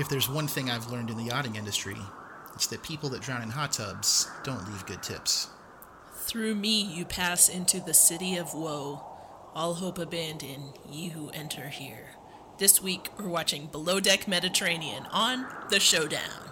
If there's one thing I've learned in the yachting industry, it's that people that drown in hot tubs don't leave good tips. Through me you pass into the city of woe. All hope abandon, ye who enter here. This week we're watching Below Deck Mediterranean on The Showdown.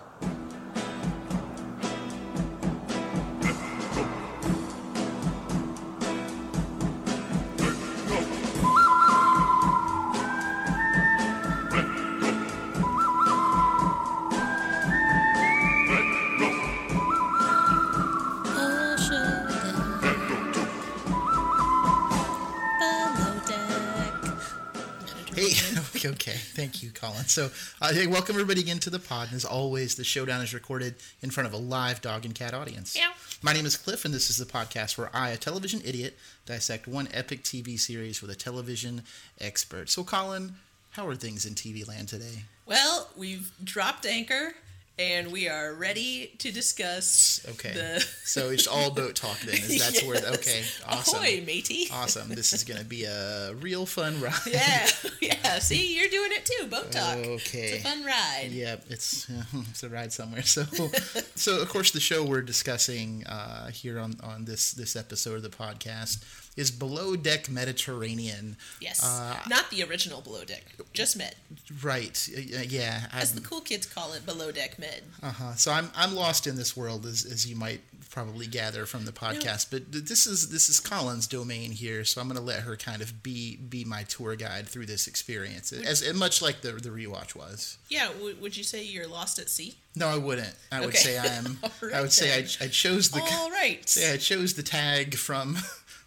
Colin. So, uh, hey, welcome everybody again to the pod. And as always, the showdown is recorded in front of a live dog and cat audience. Meow. My name is Cliff, and this is the podcast where I, a television idiot, dissect one epic TV series with a television expert. So, Colin, how are things in TV land today? Well, we've dropped anchor and we are ready to discuss Okay. the So it's all boat talk then. Is that's where? Yes. Okay, awesome. Ahoy, matey. Awesome. This is going to be a real fun ride. Yeah, yeah. See, you're doing it too. Boat talk. Okay. It's a fun ride. Yep, it's it's a ride somewhere. So, so of course, the show we're discussing uh, here on on this this episode of the podcast is Below Deck Mediterranean. Yes. Uh, Not the original below deck. Just med. Right? uh, yeah. As I'm- the cool kids call it, below deck med. Uh-huh. So I'm I'm lost in this world as, as you might probably gather from the podcast. But this is this is Colin's domain here, so I'm going to let her kind of be be my tour guide through this experience, as, as much like the the rewatch was. Yeah. W- would you say you're lost at sea? No, I wouldn't. I would Okay. say I am. All I right would say I. I chose the All right. yeah I chose the tag from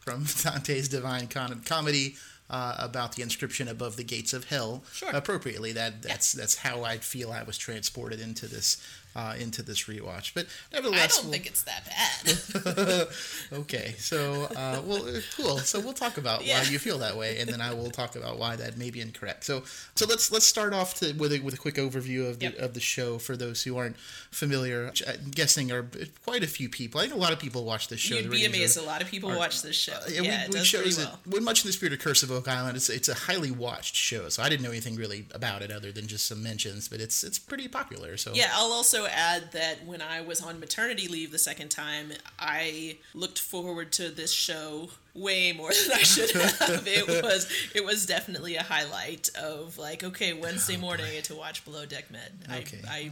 from Dante's Divine Comedy. Uh, about the inscription above the gates of hell, Sure. appropriately. That that's that's how I feel I was transported into this uh, into this rewatch. But nevertheless, I don't we'll- think it's that bad. okay, so uh, well, uh, cool. So we'll talk about Yeah. why you feel that way, and then I will talk about why that may be incorrect. So, so let's let's start off to, with a, with a quick overview of the Yep. of the show for those who aren't familiar. I'm guessing are quite a few people. I think a lot of people watch this show. You'd The be amazed. are- A lot of people are- watch this show. yeah, yeah, it we, we does chose pretty it. well. Much in the spirit of Curse of Oak Island, it's it's a highly watched show. So I didn't know anything really about it other than just some mentions, but it's it's pretty popular. So Yeah, I'll also add that when I was on maternity leave the second time, I looked forward to this show way more than I should have. it was it was definitely a highlight of like, okay, Wednesday morning I to watch Below Deck Med. Okay. I, I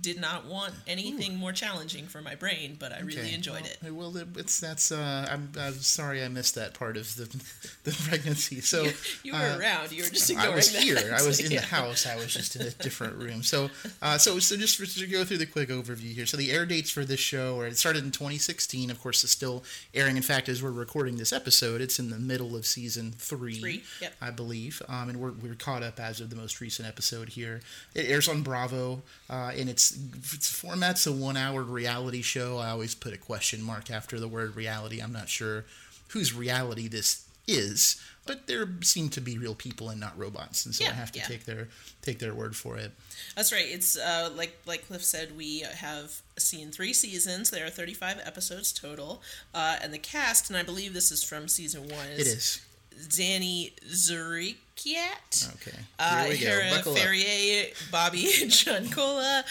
did not want anything more challenging for my brain, but I really Okay. enjoyed it. Well, Well, it's that's. Uh, I'm, I'm sorry I missed that part of the the pregnancy. So You were uh, around. You were just I was that. here. I was in Yeah. the house. I was just in a different room. So, uh, so, so just for, to go through the quick overview here. So the air dates for this show, or it started in 2016. Of course, it's still airing. In fact, as we're recording this episode, it's in the middle of season three, Three, yep. I believe. Um, and we're we're caught up as of the most recent episode here. It airs on Bravo, uh, and its format's a one hour reality show. I always put a question mark after the word reality. I'm not sure whose reality this is, but there seem to be real people and not robots, and so I have to yeah. take their take their word for it. That's right. It's uh, like like Cliff said, we have seen three seasons. There are thirty five episodes total, uh, and the cast, and I believe this is from season one. It is Danny Zureikat, okay. uh, Here we go. Hera. Ferrier, Bobby Giancola,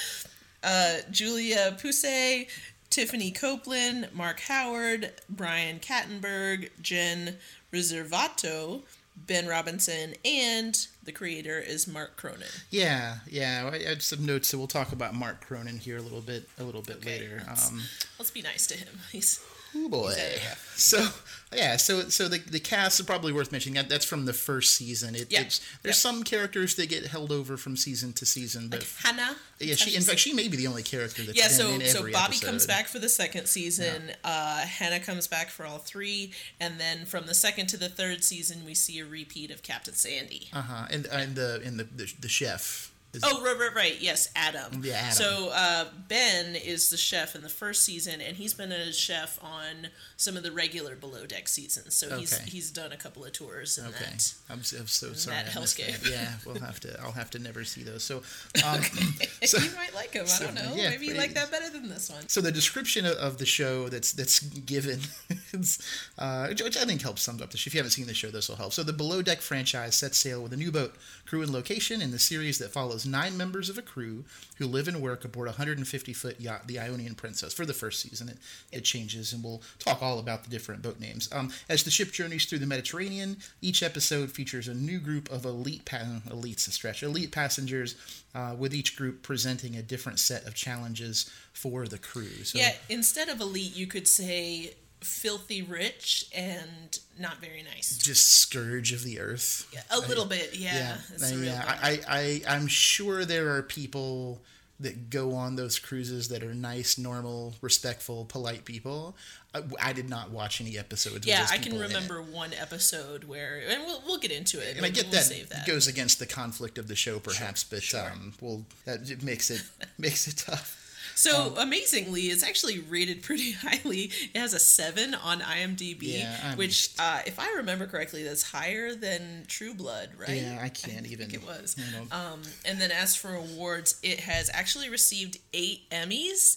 uh, Julia Pousse, Tiffany Copeland, Mark Howard, Brian Kattenberg, Jen Riservato, Ben Robinson, and the creator is Mark Cronin. Yeah, yeah. I I had some notes, so we'll talk about Mark Cronin here a little bit a little bit Okay, later. let's- Um, Let's be nice to him. He's Oh boy. Yeah. So yeah, so so the the cast is probably worth mentioning. That that's from the first season. It, Yeah. it's, there's Yeah. some characters that get held over from season to season, but like Hannah. yeah, she in fact she may be the only character that's Yeah, so in so Bobby episode. comes back for the second season. Uh, Hannah comes back for all three, and then from the second to the third season, we see a repeat of Captain Sandy. Uh huh. And and the and the the, the chef. Is, Oh, right, right, right. Yes, Adam. Yeah, Adam. So uh, Ben is the chef in the first season, and he's been a chef on some of the regular Below Deck seasons. So he's Okay. he's done a couple of tours in Okay, that. I'm, so- I'm so sorry. that hellscape. that. Yeah, we'll have to. I'll have to never see those. So, um, so you might like. I so, don't know. yeah, Maybe you like that better than this one. so the description of, the show that's that's given, is, uh, which which I think helps sum up the show. If you haven't seen the show, this will help. So the Below Deck franchise sets sail with a new boat, crew, and location in the series that follows follows nine members of a crew who live and work aboard a 150 foot yacht, the Ionian Princess. For the first season, it, it changes, and we'll talk all about the different boat names. Um, as the ship journeys through the Mediterranean, each episode features a new group of elite, pa- elite's a stretch, elite passengers, uh, with each group presenting a different set of challenges for the crew. So, Yeah, instead of elite, you could say filthy rich and not very nice. just scourge of the earth. A little bit, yeah. yeah, I- yeah. bummer. I, I, I'm sure there are people that go on those cruises that are nice, normal, respectful, polite people. I, I did not watch any episodes. yeah, I can people in it. remember one episode where, and we'll, we'll get into it. And I get we'll that, that. goes against the conflict of the show, perhaps, but sure. um, well, that it makes it makes it tough. So Um, amazingly, it's actually rated pretty highly. It has a seven on IMDb, Yeah, which, uh, if I remember correctly, that's higher than True Blood, right? Yeah, I can't even. think it was. Um, and then as for awards, it has actually received eight Emmys.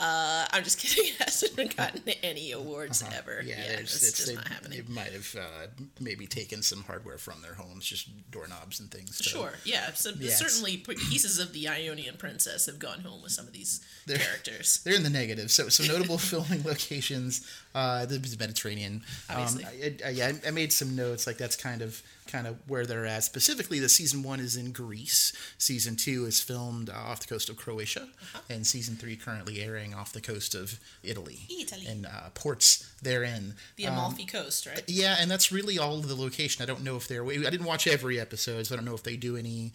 Uh, I'm just kidding. It hasn't gotten any awards ever. Uh-huh. Yeah, Yeah, there's- it's, it's- just they, not happening. They might have uh, maybe taken some hardware from their homes, just doorknobs and things. to- Sure, yeah. So Yeah, certainly pieces of the Ionian Princess have gone home with some of these They're- characters. They're in the negative. So, so notable filming locations, uh, the Mediterranean. Obviously. Um, I, I, yeah, I- I made some notes. Like that's kind of kind of where they're at. Specifically, the season one is in Greece. Season two is filmed uh, off the coast of Croatia, Uh-huh. and season three currently airing off the coast of Italy. Italy. and uh, ports therein. The Um, Amalfi Coast, right? yeah, and that's really all of the location. I don't know if they're. I didn't watch every episode, so I don't know if they do any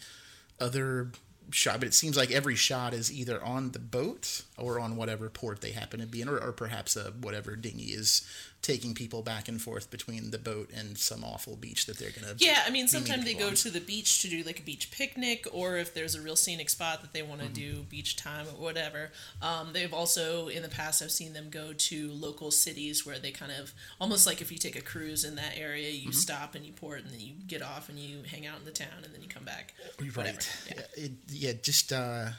other shot. But it seems like every shot is either on the boat or on whatever port they happen to be in, or, or perhaps a whatever dinghy is taking people back and forth between the boat and some awful beach that they're gonna. Yeah, I mean, sometimes they go on. to the beach to do like a beach picnic, or if there's a real scenic spot that they want to do beach time or whatever. Um, they've also, in the past, I've seen them go to local cities where they kind of almost like if you take a cruise in that area, you stop and you port, and then you get off and you hang out in the town, and then you come back. Right. Yeah. Yeah. It, yeah. Just. uh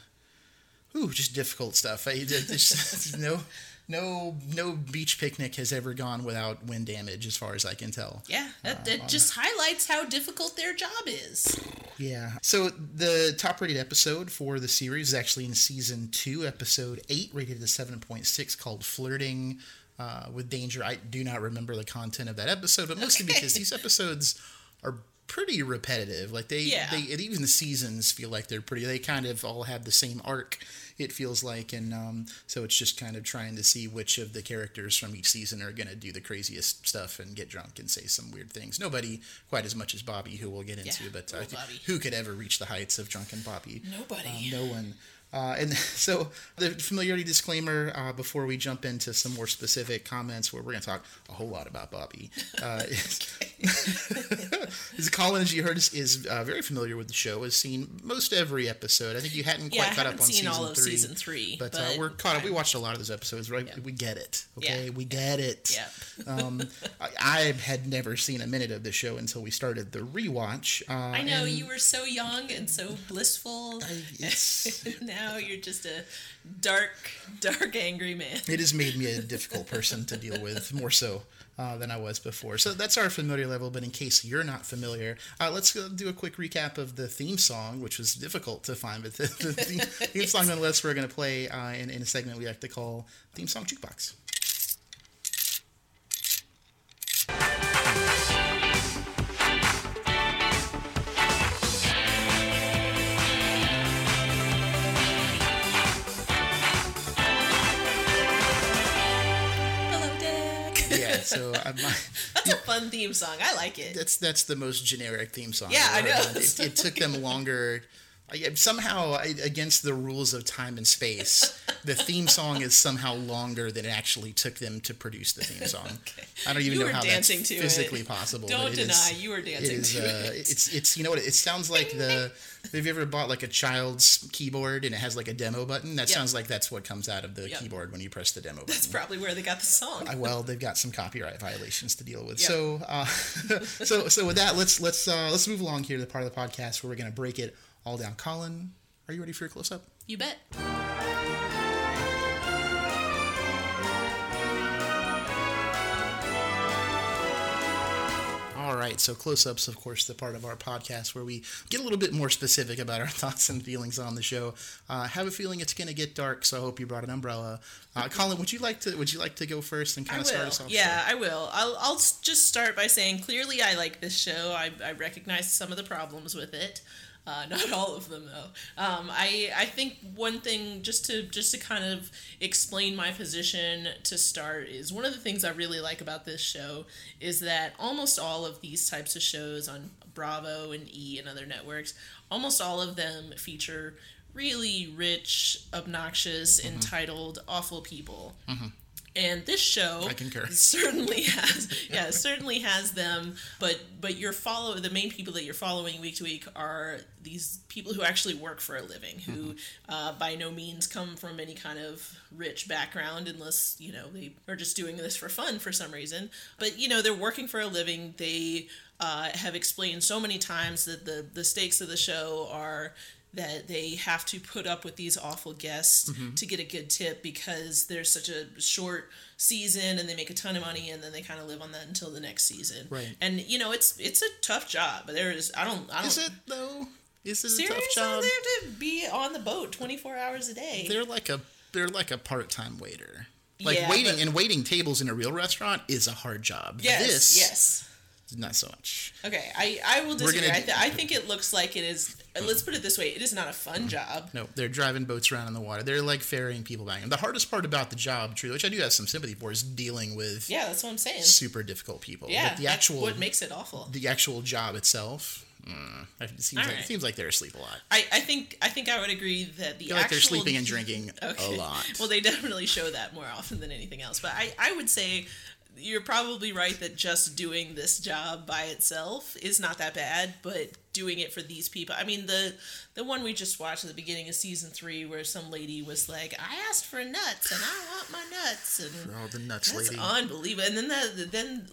Ooh, just difficult stuff. I, it's- no, no, no beach picnic has ever gone without wind damage, as far as I can tell. Yeah, that, that just highlights how difficult their job is. Yeah. So the top rated episode for the series is actually in season two, episode eight, rated at seven point six, called "Flirting uh, with Danger." I do not remember the content of that episode, but mostly Okay. because these episodes are pretty repetitive. Like they, Yeah. they, even the seasons feel like they're pretty. They kind of all have the same arc. It feels like, and um, so it's just kind of trying to see which of the characters from each season are going to do the craziest stuff and get drunk and say some weird things. Nobody quite as much as Bobby, who we'll get into, Yeah, but uh, who could ever reach the heights of drunken Bobby? Nobody. Um, no one. Uh, and so the familiarity disclaimer uh, before we jump into some more specific comments where we're going to talk a whole lot about Bobby. Uh, is, Colin, as you heard, is, is uh, very familiar with the show, has seen most every episode. I think you hadn't Yeah, quite I caught up on seen season all of three. season three, But, uh, but we're caught up. We watched a lot of those episodes, right? We get it. Okay, Yeah. we get it. Yeah. um, I, I had never seen a minute of the show until we started the rewatch. Uh, I know you were so young and so blissful. it's- now you're just a dark, dark, angry man. it has made me a difficult person to deal with more so uh, than I was before. So that's our familiar level. But in case you're not familiar, uh, let's do a quick recap of the theme song, which was difficult to find. But the, the theme, theme song, nonetheless, we're going to play uh, in, in a segment we like to call theme song jukebox. So my, That's a fun theme song. I like it. that's that's the most generic theme song. Yeah, I know. It, it took them longer. I- Somehow, against the rules of time and space, the theme song is somehow longer than it actually took them to produce the theme song. I don't even You know how that's to it. physically possible. Don't it is- deny you were dancing is, to uh, it. It's it's you know what it sounds like the. Have you ever bought like a child's keyboard and it has like a demo button? That Yep. sounds like that's what comes out of the Yep. keyboard when you press the demo button. That's probably where they got the song. Well, they've got some copyright violations to deal with. Yep. So, uh, so, so with that, let's let's uh, let's move along here to the part of the podcast where we're going to break it all down. Colin, are you ready for your close up? You bet. All right. So close ups, of course, the part of our podcast where we get a little bit more specific about our thoughts and feelings on the show. Uh, have a feeling it's going to get dark, so I hope you brought an umbrella. Uh, Colin, would you like to would you like to go first and kind of start us off? Yeah, I will. I'll, I'll just start by saying clearly I like this show. I, I recognize some of the problems with it. Uh, not all of them though. Um, I I think one thing just to just to kind of explain my position to start is one of the things I really like about this show is that almost all of these types of shows on Bravo and E and other networks, almost all of them feature really rich, obnoxious, Mm-hmm. entitled, awful people. And this show I concur. certainly has yeah, certainly has them, but but your follow the main people that you're following week to week are these people who actually work for a living, who Mm-hmm. uh, by no means come from any kind of rich background unless, you know, they are just doing this for fun for some reason. But you know, they're working for a living. They uh, have explained so many times that the the stakes of the show are that they have to put up with these awful guests Mm-hmm. to get a good tip because there's such a short season and they make a ton of money and then they kind of live on that until the next season. Right. And you know, it's it's a tough job. But there is I don't I don't Is it though? Is it a tough job? they have to be on the boat 24 hours a day. They're like a they're like a part time waiter. Like Yeah, waiting but- and waiting tables in a real restaurant is a hard job. yes, this yes. not so much. Okay, I, I will disagree. gonna I, th- I think it looks like it is. Let's put it this way: it is not a fun job. No, they're driving boats around in the water. They're like ferrying people back. And the hardest part about the job, truly, which I do have some sympathy for, is dealing with Yeah, that's what I'm saying. super difficult people. Yeah, But the actual what makes it awful. the actual job itself, mm, it seems like Alright. it seems like they're asleep a lot. I, I think I think I would agree that the feel like they're sleeping and drinking Okay. a lot. Well, they definitely show that more often than anything else. But I, I would say you're probably right that just doing this job by itself is not that bad, but doing it for these people. I mean, the the one we just watched at the beginning of season three, where some lady was like, "I asked for nuts, and I want my nuts," and oh, the nuts that's lady. unbelievable. And then the then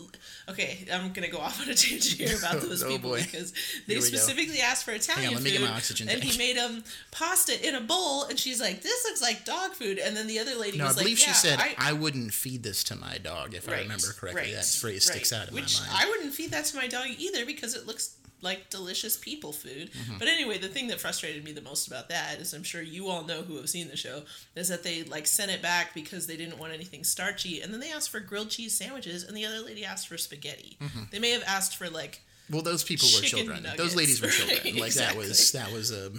okay, I'm gonna go off on a tangent here about those Oh, people boy. because they we go. specifically asked for Italian let me food, get my oxygen and tank. he made them pasta in a bowl, and she's like, "This looks like dog food." And then the other lady no, I was believe like, she "Yeah, said I, I, wouldn't feed this to my dog if I remember correctly. right, that phrase sticks out in Which my mind. I wouldn't feed that to my dog either because it looks like delicious people food. Mm-hmm. But anyway, the thing that frustrated me the most about that is I'm sure you all know who have seen the show is that they like sent it back because they didn't want anything starchy and then they asked for grilled cheese sandwiches and the other lady asked for spaghetti. Mm-hmm. They may have asked for like Well, those people were children. nuggets, Those ladies were children. right, like that was that was a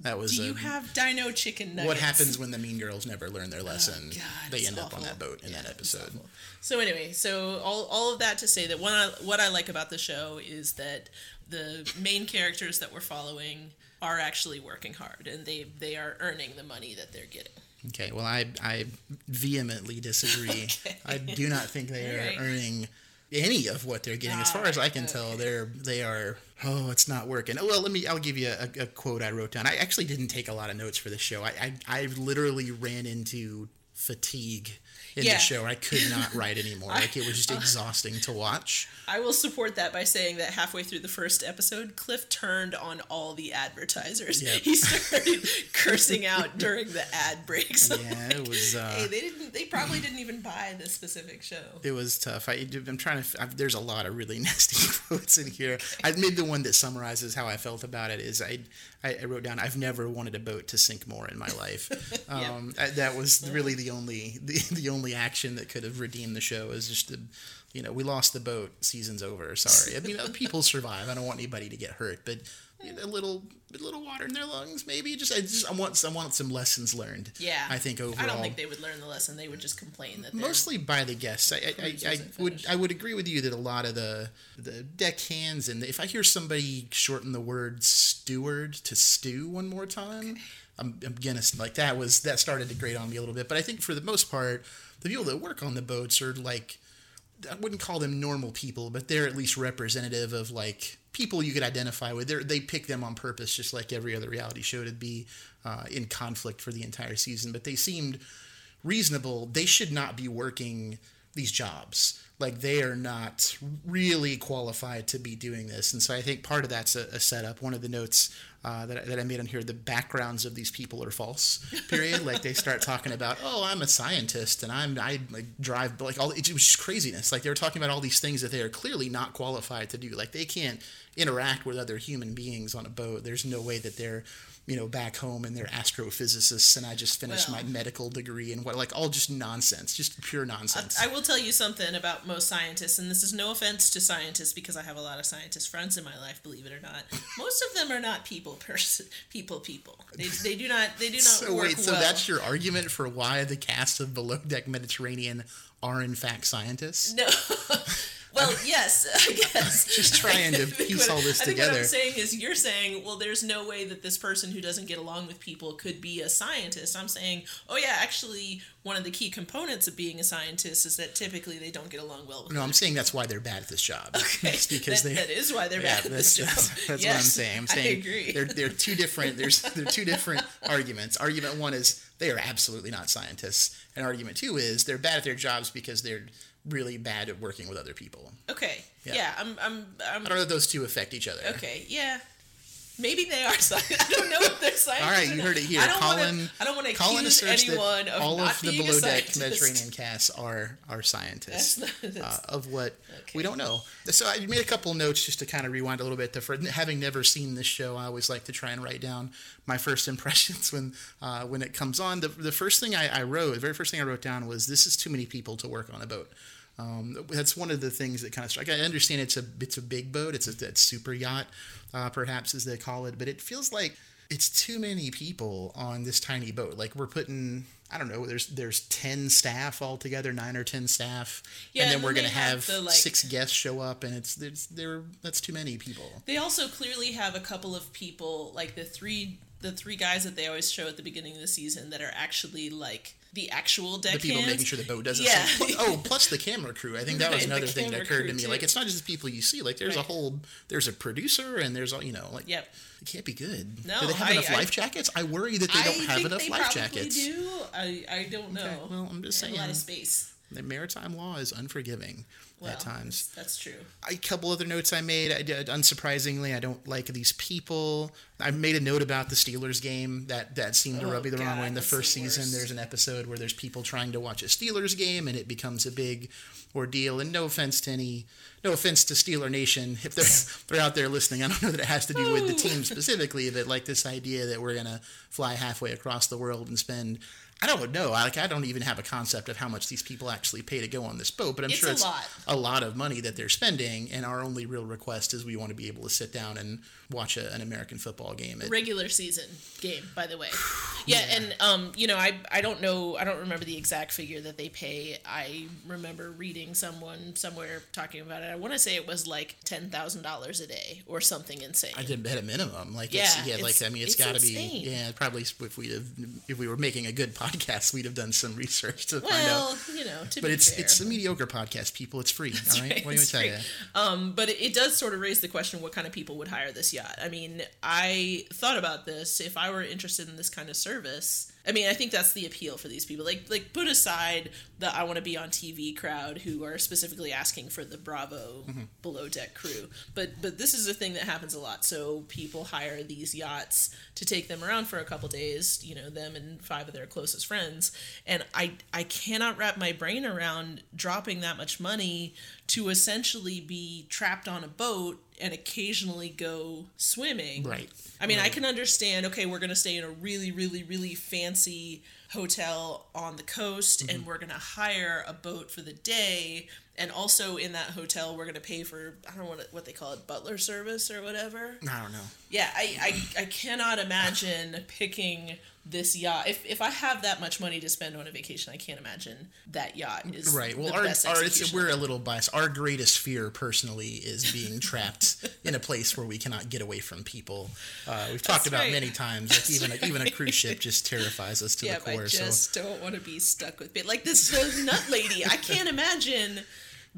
that was do a, you have dino chicken nuggets? what happens when the mean girls never learn their lesson. God, they end up on that boat in Yeah, that episode. So anyway, so all, all of that to say that what I, what I like about the show is that the main characters that we're following are actually working hard and they they are earning the money that they're getting. Okay, well, I I vehemently disagree. Okay. I do not think they are Alright. earning any of what they're getting. As far as I can ah, tell, they're they are. Oh, it's not working. Well, let me. I'll give you a, a quote I wrote down. I actually didn't take a lot of notes for the show. I I, I literally ran into fatigue in Yeah. the show. I could not write anymore. Like it was just exhausting to watch. I will support that by saying that halfway through the first episode, Cliff turned on all the advertisers. Yep. He started cursing out during the ad breaks. I'm Yeah, it was, uh, hey, they didn't. They probably didn't even buy this specific show. It was tough. I, I'm trying to. I, there's a lot of really nasty quotes in here. I made the one that summarizes how I felt about it. Is I, I, I wrote down, "I've never wanted a boat to sink more in my life." Um, I- that was really the only the, the only action that could have redeemed the show. Is just the, you know, we lost the boat. Season's over. Sorry. I mean, uh, people survive. I don't want anybody to get hurt, but. A little, a little water in their lungs, maybe. Just, I just, I want, I want some lessons learned. Yeah, I think overall. I don't think they would learn the lesson. They would just complain that mostly by the guests. I, I, I, I would. I would agree with you that a lot of the the deck hands and if I hear somebody shorten the word steward to stew one more time, I'm, I'm gonna like that was that started to grate on me a little bit. But I think for the most part, the people that work on the boats are like I wouldn't call them normal people, but they're at least representative of like people you could identify with. They they pick them on purpose, just like every other reality show, to be uh, in conflict for the entire season. But they seemed reasonable. They should not be working these jobs. Like they are not really qualified to be doing this, and so I think part of that's a, a setup. One of the notes uh, that, that I made on here, the backgrounds of these people are false. Period. like they start talking about, oh, I'm a scientist and I'm I like, drive like all. It was just craziness. Like they were talking about all these things that they are clearly not qualified to do. Like they can't interact with other human beings on a boat. There's no way that they're you know back home and they're astrophysicists and I just finished Well- my medical degree and what like all just nonsense, just pure nonsense. I will tell you something about most scientists, and this is no offense to scientists because I have a lot of scientist friends in my life. Believe it or not, most of them are not people person, people, people. They, they do not they do not so work wait, so well. that's your argument for why the cast of Below Deck Mediterranean are in fact scientists? no. well, yes, I guess. Just trying to piece all this I think What. I'm saying is, you're saying, well, there's no way that this person who doesn't get along with people could be a scientist. I'm saying, oh yeah, actually, one of the key components of being a scientist is that typically they don't get along well with. No, I'm saying that's why they're bad at this job. Okay, It's because that, they that is why they're yeah, bad at that's, this job. that's, that's yes, what I'm saying. I'm I agree. they're they're two different. There's they're two different arguments. Argument one is they are absolutely not scientists, and argument two is they're bad at their jobs because they're really bad at working with other people. Okay. Yeah. Yeah. I'm. I'm. I'm I don't know if those two affect each other. okay. Yeah. Maybe they are scientists. I don't know if they're scientists. All right, you heard it here. I don't Colin, wanna, I don't want to Colin accuse anyone that of all of the below deck. Mediterranean casts are are scientists That's not- that's- uh, of what Okay. we don't know. So I made a couple notes just to kind of rewind a little bit. For having never seen this show, I always like to try and write down my first impressions when uh, when it comes on. The, the first thing I, I wrote, the very first thing I wrote down was, "This is too many people to work on a boat." Um, that's one of the things that kind of struck. I understand it's a it's a big boat. It's a, it's super yacht, uh, perhaps as they call it. But it feels like it's too many people on this tiny boat. Like we're putting. I don't know. There's there's ten staff altogether, nine or ten staff, Yeah, and then and we're then gonna have have the, like- six guests show up, and it's there's there that's too many people. They also clearly have a couple of people, like the three the three guys that they always show at the beginning of the season, that are actually like the actual deck The people making sure the boat doesn't Yeah. sink. Oh, plus the camera crew. I think that was Right, the another thing that occurred to me. too. Like it's not just the people you see. Like there's a whole there's a producer and there's all you know like Yep. it can't be good. No, do they have I- enough I- life jackets? I worry that they I don't have enough they life jackets. do. I I don't know. Okay, well, I'm just saying. a lot of space. The maritime law is unforgiving Well, at times. That's, true. A couple other notes I made. I did, unsurprisingly, I don't like these people. I made a note about the Steelers game that that seemed to Oh, rub me the wrong oh, way. In the first the season, there's an episode where there's people trying to watch a Steelers game, and it becomes a big ordeal. And no offense to any, no offense to Steeler Nation, if they're they're out there listening, I don't know that it has to do with the team specifically, but like this idea that we're gonna fly halfway across the world and spend. I don't know. Like I don't even have a concept of how much these people actually pay to go on this boat, but I'm It's sure a it's lot. a lot of money that they're spending, and our only real request is we want to be able to sit down and watch a, an American football game. It, regular season game, by the way. Yeah, and um, you know, I I don't know, I don't remember the exact figure that they pay. I remember reading someone somewhere talking about it. I want to say it was like ten thousand dollars a day or something insane. I did at a minimum. Like Yeah, it's, yeah, like I mean, it's, it's got to be. Yeah, probably if we have if we were making a good podcast, we'd have done some research to find out. well, you know, to But be it's fair. it's a mediocre podcast, people. It's free. all right, right, what do you tell you? Um, but it, it does sort of raise the question: what kind of people would hire this yacht? I mean, I thought about this. If I were interested in this kind of service, I mean, I think that's the appeal for these people. Like, like put aside the I want to be on TV crowd who are specifically asking for the Bravo Mm-hmm. below deck crew. But but this is a thing that happens a lot. So people hire these yachts to take them around for a couple days. You know, them and five of their closest friends. And I I cannot wrap my brain around dropping that much money to essentially be trapped on a boat and occasionally go swimming. Right. I mean, I can understand, okay, we're going to stay in a really, really, really fancy hotel on the coast Mm-hmm. and we're going to hire a boat for the day. And also in that hotel, we're going to pay for, I don't know what, what they call it, butler service or whatever. I don't know. Yeah, I, I, I cannot imagine picking this yacht. If, if I have that much money to spend on a vacation, I can't imagine that yacht is Right. Well, our, our we're a little biased. Our greatest fear, personally, is being trapped in a place where we cannot get away from people. Uh, we've talked That's about right. many times. Like even a, even a cruise ship just terrifies us to Yeah, the core. I so just don't want to be stuck with it. Like this nut lady, I can't imagine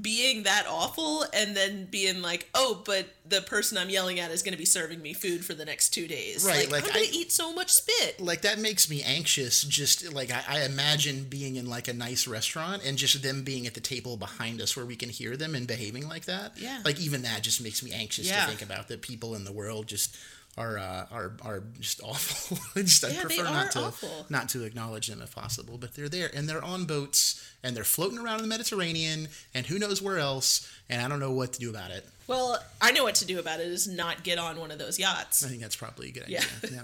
being that awful and then being like, oh, but the person I'm yelling at is going to be serving me food for the next two days. Right, Like, like, I'm going I- to eat so much spit. like that makes me anxious just like I, I imagine being in like a nice restaurant and just them being at the table behind us where we can hear them and behaving like that Yeah. like even that just makes me anxious Yeah. to think about that people in the world just are uh, are are just awful. just I Yeah, they prefer are not to awful. not to acknowledge them if possible. But they're there and they're on boats and they're floating around in the Mediterranean and who knows where else. And I don't know what to do about it. Well, I know what to do about it is not get on one of those yachts. I think that's probably a good idea. Yeah,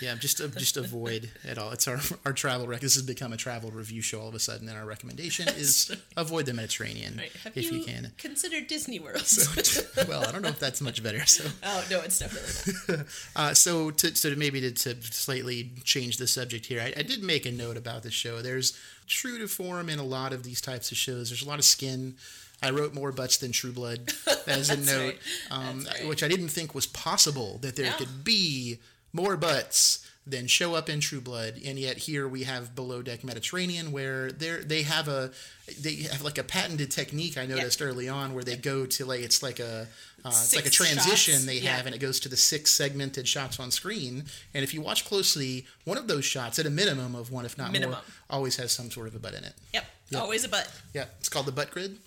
yeah. Just uh, just avoid at all. It's our our travel rec. This has become a travel review show all of a sudden, and our recommendation is avoid the Mediterranean Right. If you, you, can. Consider Disney World? well, I don't know if that's much better. So, oh no, it's definitely not. uh, so to so to maybe to, to slightly change the subject here, I, I did make a note about the show. There's true to form in a lot of these types of shows. There's a lot of skin. I wrote more butts than True Blood as a note, right. um, right. which I didn't think was possible that there No. could be more butts than show up in True Blood, and yet here we have Below Deck Mediterranean, where they they have a they have like a patented technique I noticed early on where they go to like it's like a uh, it's like a transition shots, they yeah. have, and it goes to the six segmented shots on screen. And if you watch closely, one of those shots, at a minimum of one, if not Minimum. more, always has some sort of a butt in it. Yep. Yep. Always a butt. Yeah, it's called the butt grid.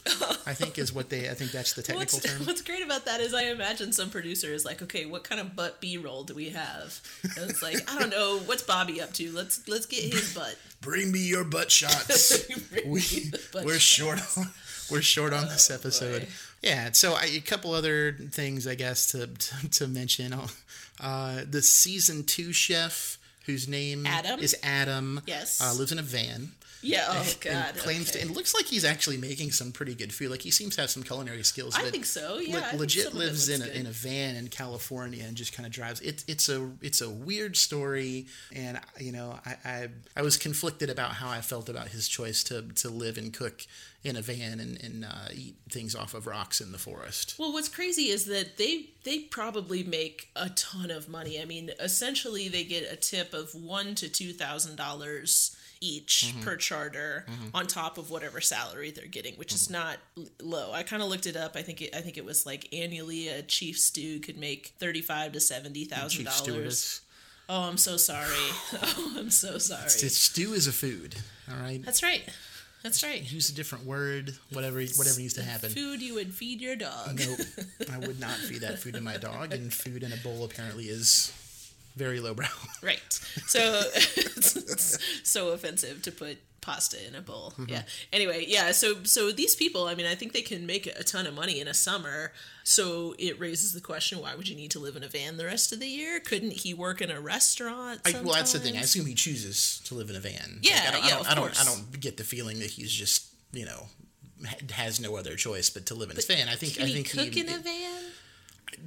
I think is what they. I think that's the technical What's, term. what's great about that is I imagine some producer is like, okay, what kind of butt B roll do we have? And it's like, I don't know, what's Bobby up to? Let's let's get his butt. Bring me your butt shots. we butt we're short. On, we're short on this Oh, episode. boy. Yeah. So I, a couple other things, I guess, to to, to mention. Uh, the season two chef, whose name Adam? is Adam. Yes. Uh, lives in a van. Yeah. Oh and God. claims to, and it looks like he's actually making some pretty good food. Like he seems to have some culinary skills. I think so. Yeah. Think legit it lives in a, good. in a van in California and just kind of drives. It's it's a it's a weird story, and you know I, I I was conflicted about how I felt about his choice to to live and cook in a van and, and uh, eat things off of rocks in the forest. Well, what's crazy is that they they probably make a ton of money. I mean, essentially, they get a tip of one to two thousand dollars each Mm-hmm. per charter on top of whatever salary they're getting, which is not low. I kind of looked it up. I think it, I think it was like annually a chief stew could make thirty five to seventy thousand dollars. Oh, I'm so sorry. Oh, I'm so sorry. It's, stew is a food. All right. That's right. That's right. Use a different word. Whatever whatever needs to happen. Food you would feed your dog. Nope. I would not feed that food to my dog, and food in a bowl apparently is very lowbrow. Right. So it's so offensive to put pasta in a bowl. Mm-hmm. Yeah. Anyway, yeah, so so these people, I mean, I think they can make a ton of money in a summer. So it raises the question, why would you need to live in a van the rest of the year? Couldn't he work in a restaurant? I, well, that's the thing. I assume he chooses to live in a van. Yeah, I don't, yeah, I don't, I don't. I don't get the feeling that he's just you know has no other choice but to live in his van. I think. I he think cook he, in a van?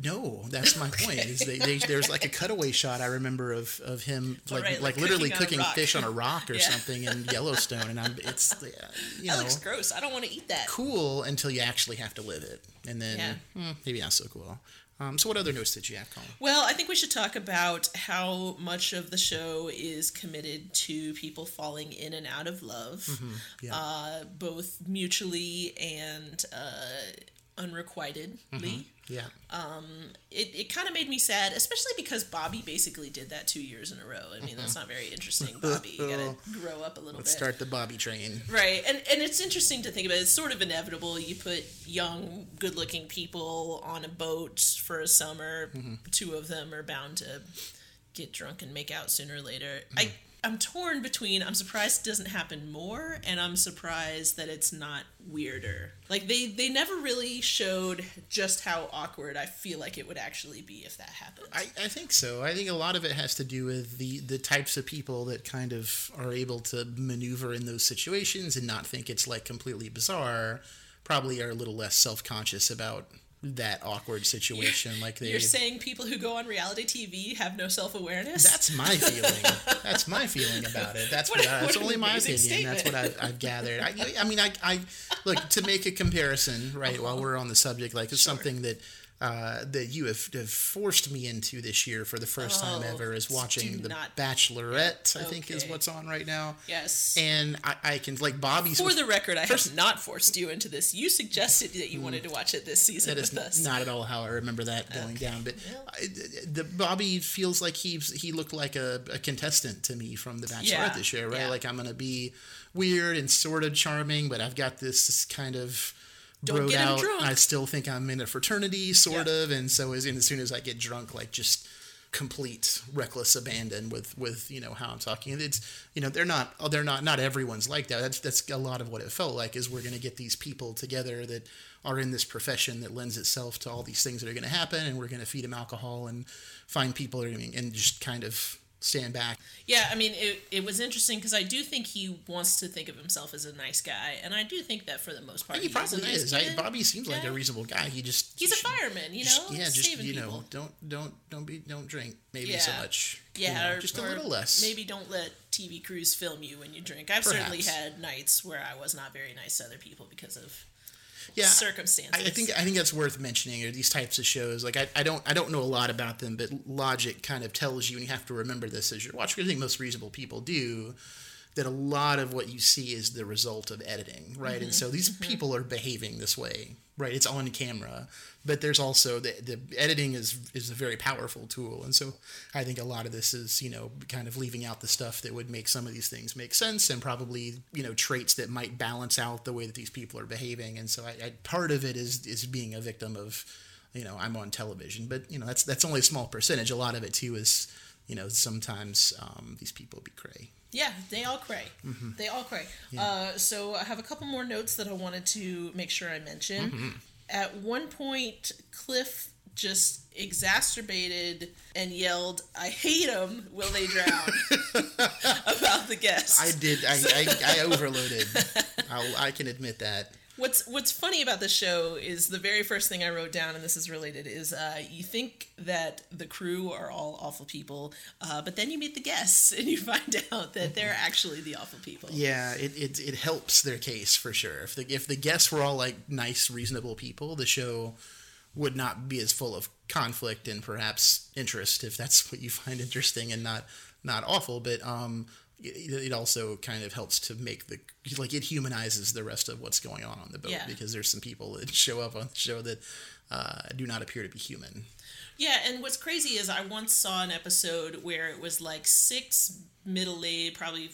No, that's my point. Is they, they, there's like a cutaway shot I remember of, of him like right, like, like literally cooking fish on a rock or Yeah. something in Yellowstone, and I'm it's you That looks gross. I don't want to eat that. cool until you actually have to live it, and then Yeah. hmm, maybe not so cool. Um, so what other notes did you have, Colin? Well, I think we should talk about how much of the show is committed to people falling in and out of love, Mm-hmm. Yeah. uh, both mutually and uh, unrequitedly. Mm-hmm. Yeah. Um, it, it kind of made me sad, especially because Bobby basically did that two years in a row. I mean, that's not very interesting, Bobby. You gotta grow up a little Let's bit. start the Bobby train. Right, and and it's interesting to think about. It's sort of inevitable. You put young, good-looking people on a boat for a summer. Mm-hmm. Two of them are bound to get drunk and make out sooner or later. I mm-hmm. I'm torn between. I'm surprised it doesn't happen more, and I'm surprised that it's not weirder. Like they they never really showed just how awkward I feel like it would actually be if that happened. I, I think so. I think a lot of it has to do with the the types of people that kind of are able to maneuver in those situations and not think it's like completely bizarre. Probably are a little less self conscious about that awkward situation. like they. You're saying people who go on reality TV have no self awareness? That's my feeling. That's my feeling about it. That's What what. I, what that's only my opinion. amazing That's what I've, I've gathered. I, I mean, I, I look to make a comparison, right? While we're on the subject, like it's something that uh, that you have, have forced me into this year for the first time Oh, ever is watching the not- Bachelorette. I think is what's on right now. yes. And I, I can like Bobby's. For the record, I have not forced you into this. You suggested that you wanted to watch it this season That is with us. not at all how I remember that going down. But I, the Bobby feels like he's he looked like a, a contestant to me from the Bachelorette Yeah, this year, right? yeah. Like I'm gonna be weird and sort of charming, but I've got this kind of Don't get him out. drunk. I still think I'm in a fraternity, sort Yeah. of, and so as, and as soon as I get drunk, like just complete reckless abandon with with you know how I'm talking. It's you know they're not oh, they're not not everyone's like that. That's that's a lot of what it felt like. Is we're going to get these people together that are in this profession that lends itself to all these things that are going to happen, and we're going to feed them alcohol and find people that are and just kind of stand back. Yeah, I mean, it, it was interesting because I do think he wants to think of himself as a nice guy, and I do think that for the most part, he, he probably is. Nice is. I, Bobby seems like a reasonable guy. He just He's a fireman, you know. just- yeah, just you know, people. don't don't don't be don't drink maybe so Yeah. much. you Yeah, know, or, just a little less. Maybe don't let TV crews film you when you drink. I've certainly had nights where I was not very nice to other people because of yeah, circumstances. I, I think I think that's worth mentioning. Are these types of shows? Like I, I don't I don't know a lot about them, but logic kind of tells you, and you have to remember this as you're watching. I think most reasonable people do. That a lot of what you see is the result of editing, right? Mm-hmm. And so these people are behaving this way, right? It's on camera, but there's also the, the editing is is a very powerful tool, and so I think a lot of this is you know kind of leaving out the stuff that would make some of these things make sense, and probably you know traits that might balance out the way that these people are behaving, and so I, I part of it is is being a victim of you know I'm on television, but you know that's that's only a small percentage. A lot of it too is you know sometimes um, these people be cray. Yeah, they all cray. Mm-hmm. They all cray. Uh, so I have a couple more notes that I wanted to make sure I mention. Mm-hmm. At one point, Cliff just exacerbated and yelled, "I hate them! Will they drown?" about the guests. I did I I, I overloaded. I'll, I can admit that. What's What's funny about this show is the very first thing I wrote down, and this is related, is uh, you think that the crew are all awful people, uh, but then you meet the guests and you find out that they're actually the awful people. Yeah, it, it it helps their case for sure. If the if the guests were all like nice, reasonable people, the show would not be as full of conflict and perhaps interest if that's what you find interesting and not not awful. But um, it, also kind of helps to make the like it humanizes the rest of what's going on on the boat Yeah. because there's some people that show up on the show that uh, do not appear to be human. Yeah, and what's crazy is I once saw an episode where it was like six middle aged, probably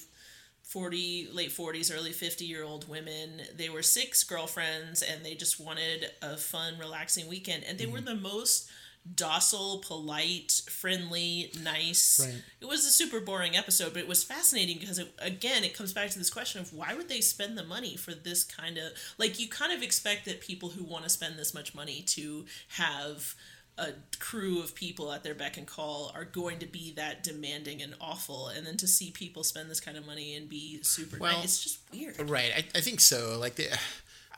40, late 40s, early 50 year old women. They were six girlfriends and they just wanted a fun, relaxing weekend. And they were Mm-hmm. the most docile, polite, friendly, nice. Right. It was a super boring episode, but it was fascinating because, it, again, it comes back to this question of why would they spend the money for this kind of. Like, you kind of expect that people who want to spend this much money to have a crew of people at their beck and call are going to be that demanding and awful and then to see people spend this kind of money and be super Well, nice it's just weird Right. I, I think so. Like the,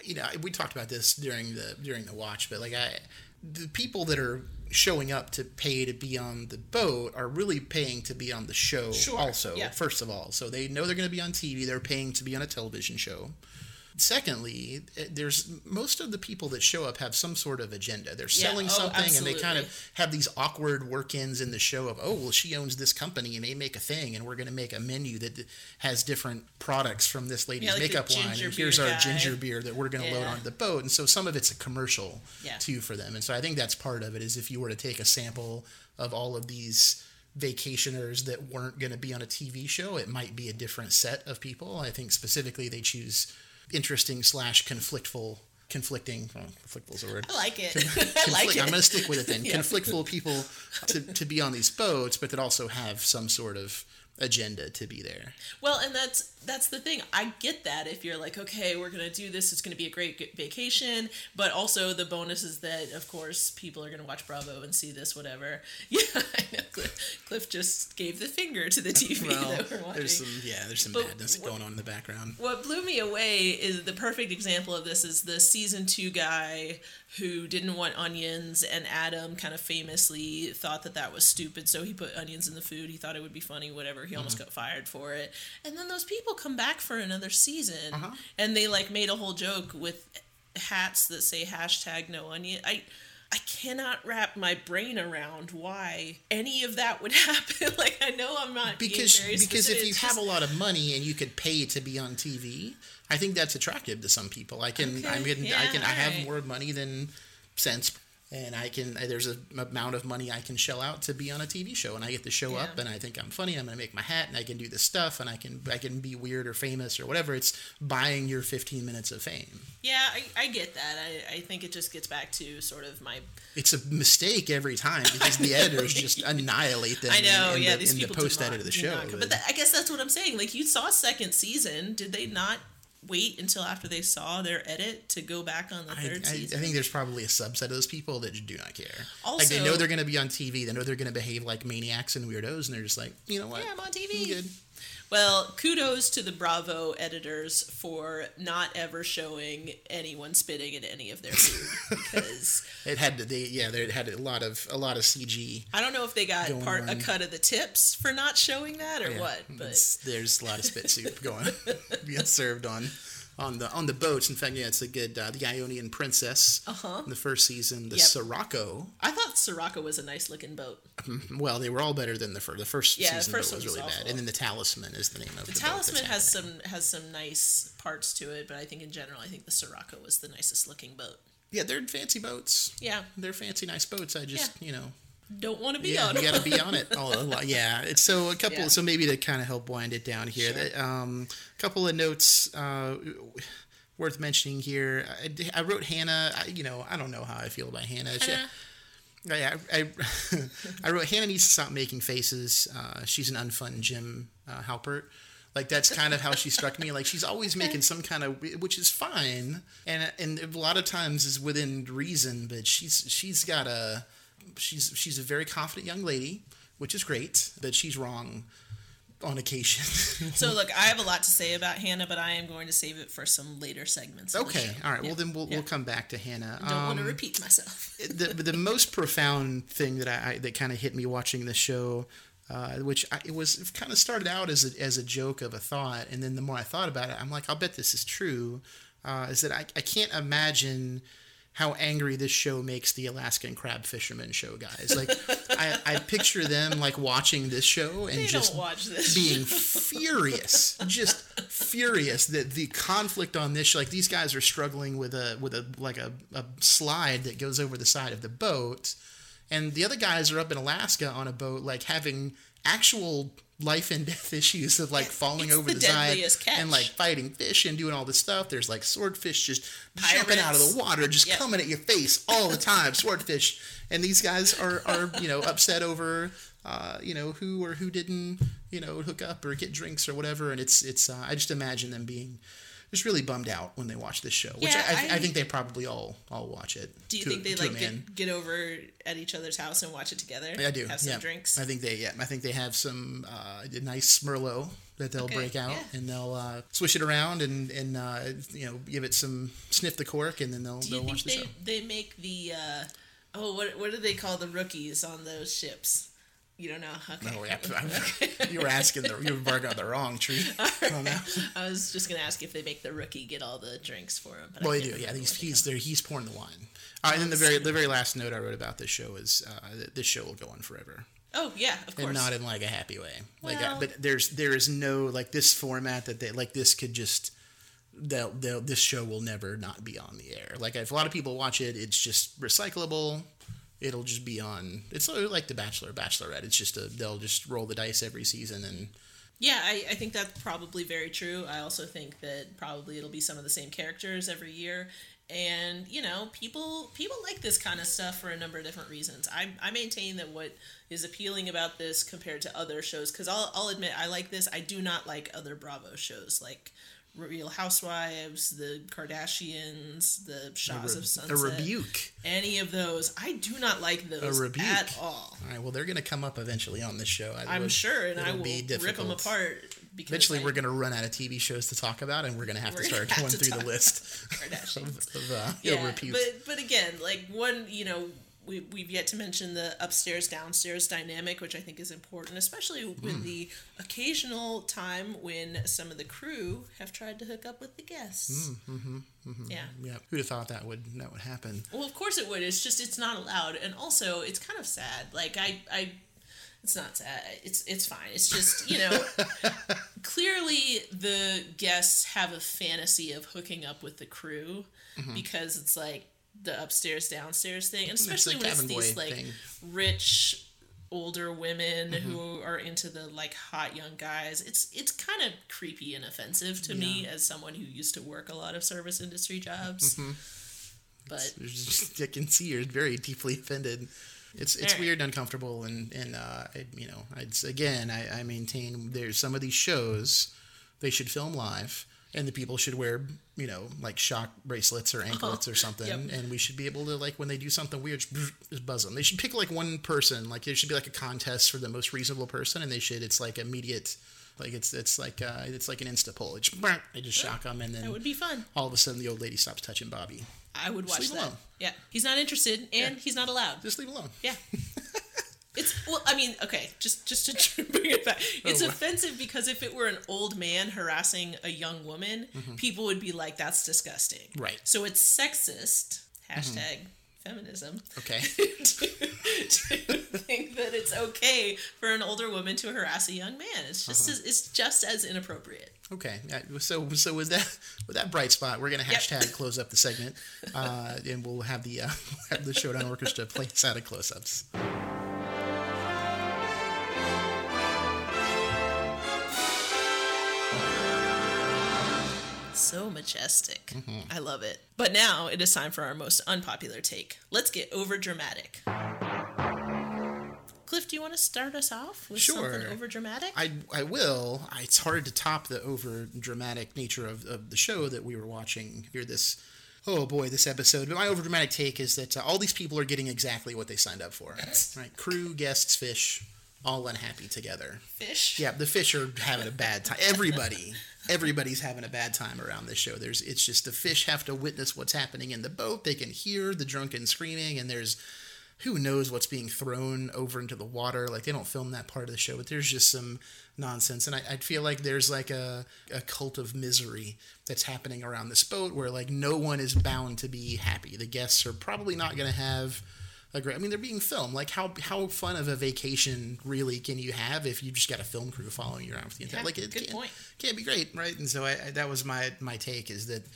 you know, we talked about this during the during the watch, but like I, the people that are showing up to pay to be on the boat are really paying to be on the show. Sure, Also, yeah. first of all, so they know they're going to be on TV. They're paying to be on a television show. Secondly, eh, there's most of the people that show up have some sort of agenda. They're Yeah, selling oh, something, and they kind of have these awkward work-ins in the show of, oh, well, she owns this company, and they make a thing, and we're going to make a menu that has different products from this lady's Yeah, like makeup line, and here's our guy. ginger beer that we're going to load Yeah. onto the boat. And so some of it's a commercial Yeah. too for them. And so I think that's part of it. Is if you were to take a sample of all of these vacationers that weren't going to be on a TV show, it might be a different set of people. I think specifically they choose interesting slash conflictful conflicting Conflictful is a word i like it i like it i'm going to stick with it then. Yeah. Conflictful people to, to be on these boats, but that also have some sort of agenda to be there. Well, and that's that's the thing. I get that if you're like, okay, we're gonna do this, it's gonna be a great vacation, but also the bonus is that, of course, people are gonna watch Bravo and see this, whatever. Yeah, I know. Cliff, Cliff just gave the finger to the TV that we're watching. there's some yeah, there's some But badness what- going on in the background. what blew me away is the perfect example of this is the season two guy who didn't want onions and adam kind of famously thought that that was stupid so he put onions in the food he thought it would be funny whatever he mm-hmm. almost got fired for it and then those people come back for another season uh-huh. and they like made a whole joke with hats that say hashtag no onion i I cannot wrap my brain around why any of that would happen. like I know I'm not Because because if you it's have a lot of money and you could pay to be on TV, I think that's attractive to some people. I can I Okay, can I can I have alright. more money than sense and I can there's a amount of money I can shell out to be on a TV show, and I get to show Yeah. up, and I think I'm funny. I'm gonna make my hat, and I can do this stuff, and I can I can be weird or famous or whatever. It's buying your 15 minutes of fame. Yeah, I, I get that. I, I think it just gets back to sort of my. It's a mistake every time because the editors just annihilate them. I know, in, in yeah, the, these in the people do post edit of the show. not- but that, I guess that's what I'm saying. Like you saw second season, did they not wait until after they saw their edit to go back on the I, third I, I season? think there's probably a subset of those people that do not care. Also, like they know they're going to be on TV, they know they're going to behave like maniacs and weirdos, and they're just like, you know what? yeah, I'm on I'm TV. good. Well, kudos to the Bravo editors for not ever showing anyone spitting in any of their food because It had to, they yeah, they had a lot of a lot of CG. I don't know if they got part a cut of the tips for not showing that or Yeah, what, but there's a lot of spit soup going being served on on the on the boats. In fact, yeah, it's a good uh, the Ionian Princess. Uh-huh. The first season, the Yep. Sirocco. I thought Sirocco was a nice looking boat. Well, they were all better than the first. The first Yeah, the season first boat was one was really bad, and then the Talisman is the name of the, The Talisman has happening. some has some nice parts to it, but I think in general, I think the Sirocco was the nicest looking boat. Yeah, they're fancy boats. Yeah, They're fancy, nice boats. I just, you know, don't want to be yeah, on you got to be on it. All. Yeah, it's so a couple. Yeah. So maybe to kind of help wind it down here, Sure. that um, couple of notes uh, worth mentioning here. I, I wrote Hannah. I, you know, I don't know how I feel about Hannah. She- Hannah. I, I, I wrote Hannah needs to stop making faces. Uh, she's an unfun Jim uh, Halpert. Like that's kind of how she struck me. Like she's always making some kind of, which is fine, and and a lot of times is within reason. But she's she's got a, she's she's a very confident young lady, which is great. But she's wrong on occasion. So look, I have a lot to say about Hannah, but I am going to save it for some later segments. okay, all right. Yeah. Well then we'll Yeah. we'll come back to Hannah. Don't want to Um, repeat myself. the the most profound thing that I, I that kind of hit me watching the show, uh, which I, it was kind of started out as a, as a joke of a thought, and then the more I thought about it, I'm like, I'll bet this is true. Uh, is that I, I can't imagine how angry this show makes the Alaskan crab fishermen show guys. Like I, I picture them like watching this show and They just being furious, just furious that the conflict on this, like these guys are struggling with a with a like a, a slide that goes over the side of the boat, and the other guys are up in Alaska on a boat, like having actual life and death issues of like falling It's over the the, side catch. and like fighting fish and doing all this stuff. There's like swordfish just jumping out of the water, just Yep. coming at your face all the time. Swordfish, and these guys are are you know upset over uh, you know who or who didn't you know hook up or get drinks or whatever. And it's it's uh, I just imagine them being just really bummed out when they watch this show, which Yeah, I, I, I think they probably all all watch it. Do you to- think they like get, get over at each other's house and watch it together? I do. Have some yeah. drinks. I think they. Yeah, I think they have some uh, nice Merlot that they'll Okay, break out yeah. and they'll uh, swish it around and and uh, you know give it some sniff the cork and then they'll Do you they'll think watch the they, show. they make the uh, oh what what do they call the rookies on those ships? You don't know? Okay. No, yeah, you were asking the you were barking on the wrong tree. Oh, no. I was just gonna ask if they make the rookie get all the drinks for him. But Well, I they do. Yeah, he's he's there. He's pouring the wine. All right, and then the very the very last note I wrote about this show is uh, that this show will go on forever. Oh yeah, of course. and not in like a happy way. Like, Well- I, but there's there is no like this format that they like. This could just they'll, they'll this show will never not be on the air. Like if a lot of people watch it, it's just recyclable. It'll just be on. It's like The Bachelor, Bachelorette. It's just a they'll just roll the dice every season and Yeah, I, I think that's probably very true. I also think that probably it'll be some of the same characters every year. And you know, people people like this kind of stuff for a number of different reasons. I, I maintain that what is appealing about this compared to other shows, because I'll, I'll admit I like this. I do not like other Bravo shows like Real Housewives, the Kardashians, the Shahs a, of re- Sunset. a rebuke. Any of those, I do not like those rebuke. at all. All right. Well, they're going to come up eventually on this show. I I'm would- sure, and I will be rip them apart. Because Eventually, I- we're going to run out of TV shows to talk about, and we're going to have to start going through the list Kardashians. of, of uh, yeah, but but again, like one, you know, we we've yet to mention the upstairs downstairs dynamic, which I think is important, especially with the occasional time when some of the crew have tried to hook up with the guests. Hmm, Yeah. Yeah, who'd have thought that would that would happen? Well, of course it would. It's just it's not allowed, and also it's kind of sad. Like I, I, it's not sad. It's it's fine. It's just you know, clearly the guests have a fantasy of hooking up with the crew Mm-hmm. because it's like the upstairs downstairs thing, and especially the when it's these like thing. rich older women Mm-hmm. who are into the like hot young guys. It's it's kind of creepy and offensive to me as someone who used to work a lot of service industry jobs. Mm-hmm. But just, I can see you're very deeply offended. It's it's Alright. weird, and uncomfortable, and and uh, I, you know, it's again, I, I maintain there's some of these shows they should film live, and the people should wear you know like shock bracelets or anklets or something, Yep. and we should be able to like when they do something weird, just, just buzz them. They should pick like one person, like there should be like a contest for the most reasonable person, and they should it's like immediate. Like it's it's like uh, it's like an insta poll. It's they just shock them, and that then would be fun. all of a sudden the old lady stops touching Bobby. I would watch leave that. alone. Yeah, he's not interested, and Yeah. he's not allowed. Just leave alone. Yeah. It's well, I mean, okay, just just to bring it back, it's Oh, offensive because if it were an old man harassing a young woman, people would be like, "That's disgusting." Mm-hmm. Right. Mm-hmm. So it's sexist. Hashtag feminism. Okay. to, to think that it's okay for an older woman to harass a young man. It's just Uh-huh. as, it's just as inappropriate. Okay, so so with that with that bright spot, we're gonna Yep. hashtag close up the segment, uh, and we'll have the uh, we'll have the Showdown Orchestra play us out of close ups. So majestic. Mm-hmm. I love it. But now it is time for our most unpopular take. Let's get over dramatic. Cliff, do you want to start us off with Sure. something over dramatic? I I will. I, it's hard to top the over dramatic nature of, of the show that we were watching here. This oh boy, this episode. But my over dramatic take is that uh, all these people are getting exactly what they signed up for. Right, crew, guests, fish, all unhappy together. Fish. Yeah, the fish are having a bad time. Everybody, everybody's having a bad time around this show. There's, it's just the fish have to witness what's happening in the boat. They can hear the drunken screaming, and there's who knows what's being thrown over into the water. Like they don't film that part of the show, but there's just some nonsense, and I, I feel like there's like a a cult of misery that's happening around this boat, where like no one is bound to be happy. The guests are probably not going to have a great. I mean, they're being filmed. Like how how fun of a vacation really can you have if you just got a film crew following you around for the entire? Yeah, like it good can't, point. can't be great, right? And so I, I that was my my take is that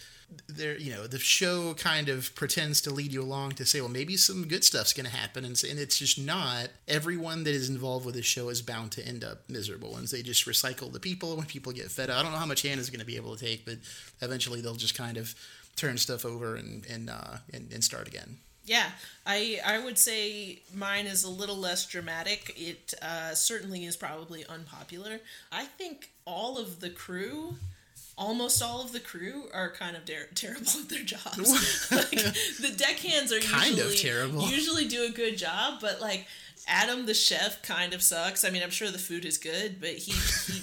there you know the show kind of pretends to lead you along to say well maybe some good stuff's going to happen and, and it's just not everyone that is involved with this show is bound to end up miserable and they just recycle the people when people get fed up i don't know how much hannah's going to be able to take but eventually they'll just kind of turn stuff over and and uh, and, and start again Yeah, I I would say mine is a little less dramatic. It uh, certainly is probably unpopular. I think all of the crew, almost all of the crew, are kind of ter- terrible at their jobs. like, the deckhands are Kind of usually terrible. usually do a good job, but like. Adam the chef kind of sucks. I mean, I'm sure the food is good, but he, he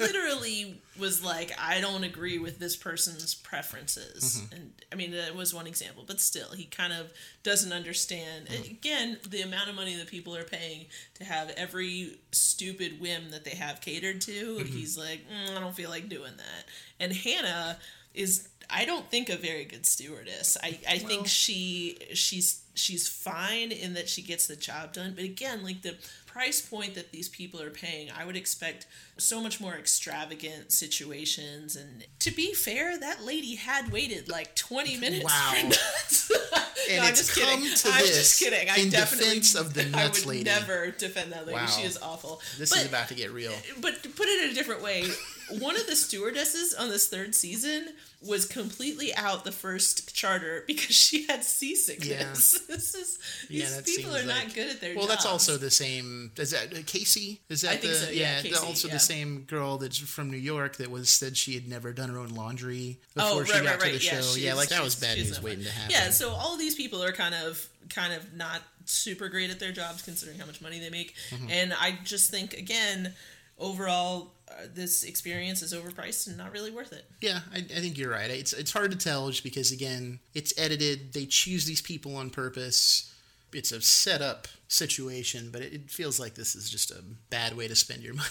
literally was like, I don't agree with this person's preferences. Mm-hmm. And I mean, that was one example, but still, he kind of doesn't understand. Mm-hmm. Again, the amount of money that people are paying to have every stupid whim that they have catered to, mm-hmm. he's like, "Mm, I don't feel like doing that. And Hannah is. I don't think a very good stewardess. I, I think she she's she's fine in that she gets the job done. But again, like the price point that these people are paying, I would expect so much more extravagant situations. And to be fair, that lady had waited like 20 minutes Wow. for nuts. And no, I'm just kidding. I'm just kidding. I in definitely of the I would lady. never defend that lady. Wow. She is awful. this But- is about to get real but to put it in a different way, one of the stewardesses on this third season was completely out the first charter because she had seasickness. This is Yeah, these that people are like- not good at their jobs. Well, that's also the same. Is that uh, Casey? Is that the so, yeah, the- Casey, also yeah. the same girl that's from New York that was said she had never done her own laundry Oh, before she right, got right, to right. the Yeah, show. yeah, like that was bad news waiting to happen. Yeah, so all these people are kind of kind of not super great at their jobs considering how much money they make. Mm-hmm. And I just think again, overall uh, this experience is overpriced and not really worth it. Yeah, I, I think you're right. It's it's hard to tell just because again, it's edited. They choose these people on purpose. It's a setup situation, but it, it feels like this is just a bad way to spend your money.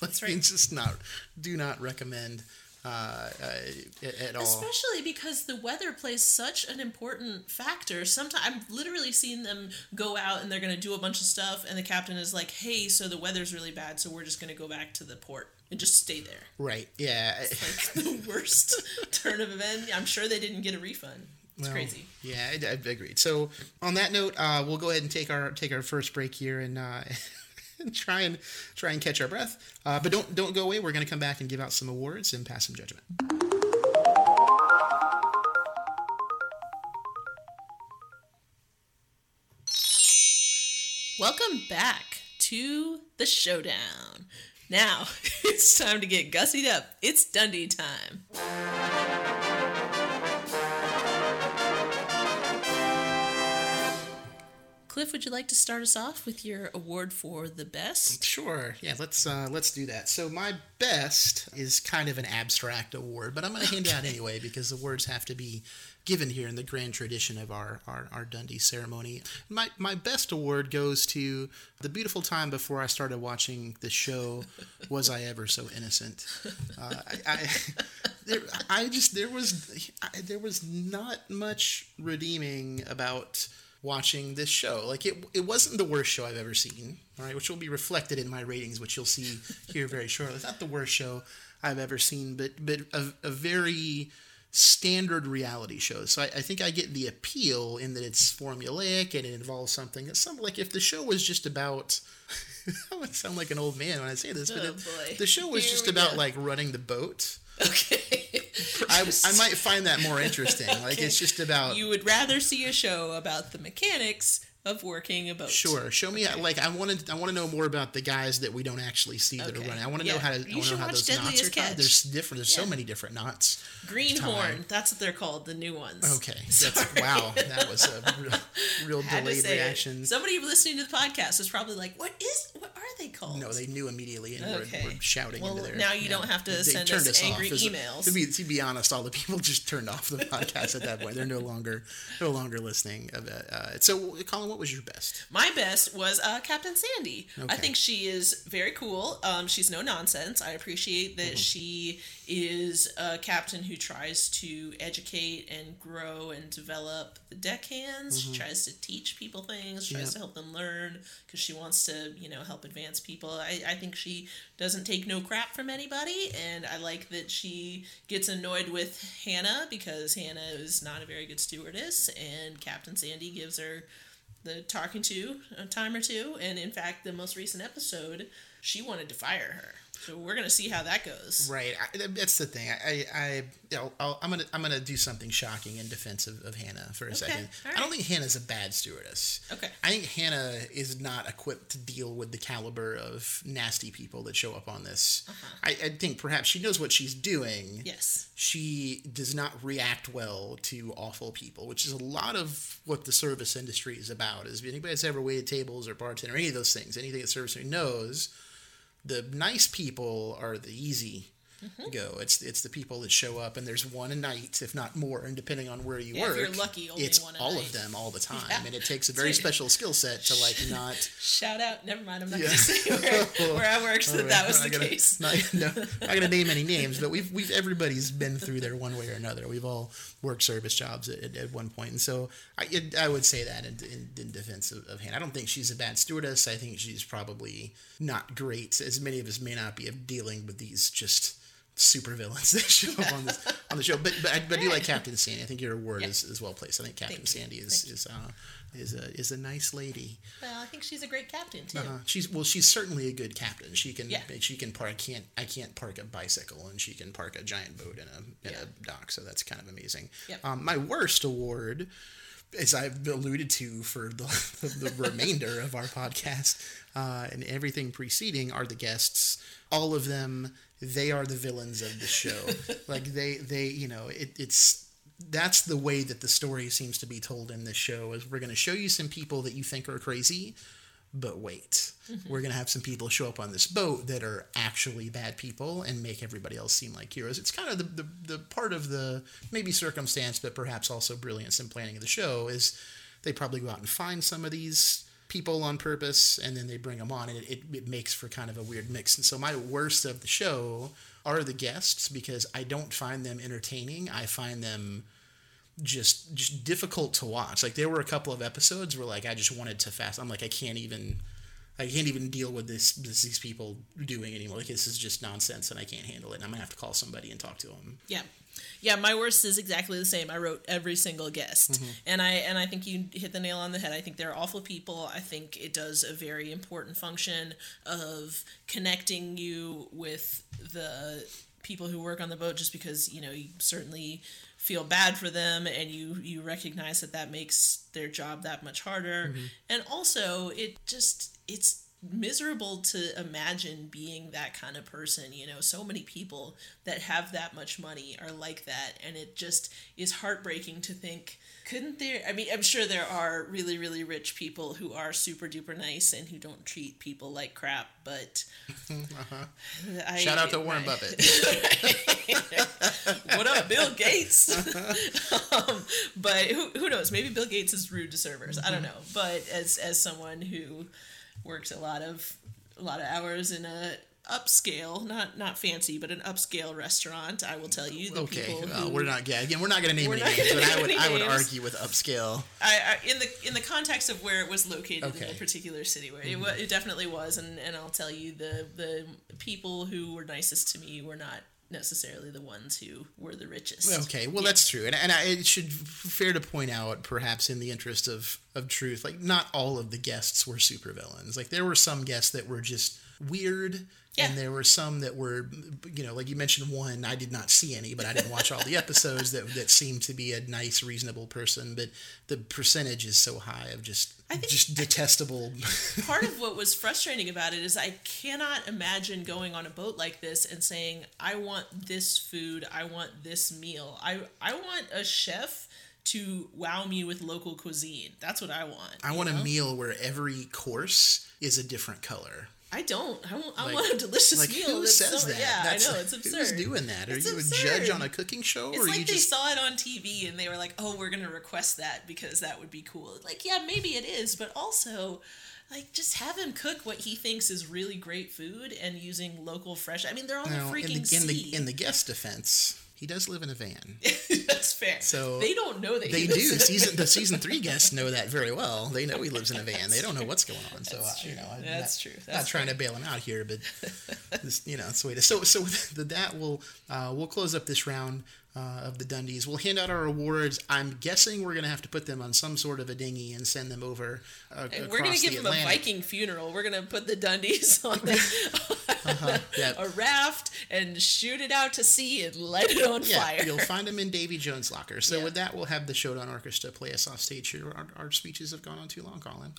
That's right. Just not. Do not recommend uh, uh, at, all. Especially because the weather plays such an important factor. Sometimes I've literally seen them go out and they're going to do a bunch of stuff, and the captain is like, "Hey, so the weather's really bad, so we're just going to go back to the port and just stay there." Right. Yeah. Like the worst turn of event. I'm sure they didn't get a refund. It's Well, crazy. Yeah, I, I agreed. So on that note, uh, we'll go ahead and take our take our first break here and. Uh, and try and try and catch our breath, uh, but don't don't go away. We're going to come back and give out some awards and pass some judgment. Welcome back to the showdown. Now it's time to get gussied up. It's Dundie time. Cliff, would you like to start us off with your award for the best? Sure. Yeah, let's uh, let's do that. So my best is kind of an abstract award, but I'm going to hand it out anyway because the words have to be given here in the grand tradition of our, our, our Dundie ceremony. My my best award goes to the beautiful time before I started watching the show. Was I ever so innocent? Uh, I, I, there, I just there was I, there was not much redeeming about watching this show. Like it, it wasn't the worst show I've ever seen. All right, which will be reflected in my ratings, which you'll see here very shortly. It's not the worst show I've ever seen, but but a, a very standard reality show. So I, I think I get the appeal in that it's formulaic and it involves something that some like if the show was just about. I would sound like an old man when I say this, but Oh, it, boy. the show was Here just about go. like running the boat. Okay. I, I might find that more interesting. Like Okay. it's just about You would rather see a show about the mechanics of working a boat. Sure, show me like I wanted. I want to know more about the guys that we don't actually see that are running. I want to know how to. You I want to should know how those knots are tied. There's different. There's so many different knots. Greenhorn. That's what they're called, the new ones. Okay, that's wow. That was a real, real to delayed say it. reaction. Somebody listening to the podcast is probably like, "What is? What are they called?" No, they knew immediately and Okay. were, were shouting Well, into their. now you don't have to They send turned us angry emails. To be, to be honest, all the people just turned off the podcast at that point. They're no longer no longer listening. Uh, so, Colin, what was your best? My best was uh, Captain Sandy. I think she is very cool. Um, she's no nonsense. I appreciate Mm-hmm. that she is a captain who tries to educate and grow and develop the deckhands. She tries to teach people things. She tries Mm-hmm. Yep. to help them learn because she wants to, you know, help advance people. I, I think she doesn't take no crap from anybody, and I like that she gets annoyed with Hannah because Hannah is not a very good stewardess, and Captain Sandy gives her the talking to a time or two, and in fact, the most recent episode, she wanted to fire her. So we're gonna see how that goes. Right. I, that's the thing. I, I, I'll, I'm gonna, I'm gonna do something shocking in defense of, of Hannah for a second. all I don't right. think Hannah's a bad stewardess. Okay. I think Hannah is not equipped to deal with the caliber of nasty people that show up on this. Uh-huh. I, I think perhaps she knows what she's doing. Yes. She does not react well to awful people, which is a lot of what the service industry is about. Is anybody that's ever waited tables or bartender, or any of those things, anything that service industry knows, the nice people are the easy Mm-hmm. go. It's it's the people that show up, and there's one a night, if not more, and depending on where you Yeah, if you're lucky, it's all night. of them all the time, Yeah. and it takes a very special skill set to like not. Shout out. Never mind. I'm not Yeah. gonna say where, where I worked that that was the gonna- case. Not, no, not gonna name any names, but we've we've everybody's been through there one way or another. We've all worked service jobs at, at, at one point, and so I it, I would say that in, in, in defense of, of Hannah. I don't think she's a bad stewardess. I think she's probably not great, as many of us may not be, of dealing with these just super villains that show up on this on the show. But but I, but I do like Captain Sandy. I think your award Yeah. is, is well placed. I think Captain Thank you. Sandy is is uh, is a is a nice lady. Well, I think she's a great captain too. Uh, she's well. She's certainly a good captain. She can. Yeah. She can park. I can't. I can't park a bicycle, and she can park a giant boat in a in Yeah. a dock. So that's kind of amazing. Yep. Um, my worst award, as I've alluded to for the the remainder of our podcast uh, and everything preceding, are the guests. All of them. They are the villains of the show. like they they you know it, it's that's the way that the story seems to be told in this show is we're going to show you some people that you think are crazy but wait. Mm-hmm. We're going to have some people show up on this boat that are actually bad people and make everybody else seem like heroes. It's kind of the, the, the part of the maybe circumstance but perhaps also brilliance in planning of the show is they probably go out and find some of these people on purpose and then they bring them on and it, it, it makes for kind of a weird mix and so my worst of the show are the guests because i don't find them entertaining i find them just just difficult to watch like there were a couple of episodes where like i just wanted to fast i'm like i can't even I can't even deal with this, this these people doing anymore. Like this is just nonsense, and I can't handle it. And I'm gonna have to call somebody and talk to them. Yeah. Yeah, my worst is exactly the same. I wrote every single guest, Mm-hmm. and I and I think you hit the nail on the head. I think they're awful people. I think it does a very important function of connecting you with the people who work on the boat. Just because you know you certainly feel bad for them, and you you recognize that that makes their job that much harder, Mm-hmm. and also it just it's miserable to imagine being that kind of person you know? So many people that have that much money are like that and it just is heartbreaking to think couldn't there i mean i'm sure there are really really rich people who are super duper nice and who don't treat people like crap but I, Shout out to Warren I- Buffett. what up bill gates? Um, but who, who knows? Maybe bill gates is rude to servers. I don't know. But as as someone who works a lot of a lot of hours in a upscale not not fancy but an upscale restaurant i will tell you the Okay, people well, who, we're not. Yeah, again, we're not going to name any names, but I would I would argue with upscale. I, I in the in the context of where it was located in Okay. Mm-hmm. the particular city where it, it definitely was and and I'll tell you the the people who were nicest to me were not necessarily the ones who were the richest Okay, well that's true, and and I, it should fair to point out, perhaps in the interest of of truth, like not all of the guests were supervillains. Like there were some guests that were just weird. Yeah. And there were some that were, you know, like you mentioned one. I did not see any, but I didn't watch all the episodes. That that seemed to be a nice, reasonable person. But the percentage is so high of just just detestable. part of what was frustrating about it is I cannot imagine going on a boat like this and saying, I want this food, I want this meal. I I want a chef to wow me with local cuisine. That's what I want. I want know? a meal where every course is a different color. I don't. I want, I want a delicious Like meal. who that's says so- that? Yeah, That's- I know it's absurd. Who's doing that? Are It's you a judge on a cooking show, It's or like you they just saw it on TV and they were like, "Oh, we're gonna request that because that would be cool." Like, yeah, maybe it is, but also, like, just have him cook what he thinks is really great food and using local fresh. I mean, they're on Now, the in freaking the in the in the guest defense, he does live in a van. That's fair. So they don't know that They he do. Season the season three guests know that very well. They know he lives in a van. They don't know what's going on. So That's uh, you true. know, I'm That's not, true. not That's trying to bail him out here, but this, you know, that's the way is. So so that we'll uh, we'll close up this round. Uh, of the Dundies, we'll hand out our awards. I'm guessing we're gonna have to put them on some sort of a dinghy and send them over. Uh, we're gonna give the him a Viking funeral. We're gonna put the Dundies on Uh-huh, yeah. a raft and shoot it out to sea and light it on Yeah, fire. you'll find them in Davy Jones' locker. So Yeah. with that, we'll have the Showdown Orchestra play us off stage here. Our, our speeches have gone on too long, Colin.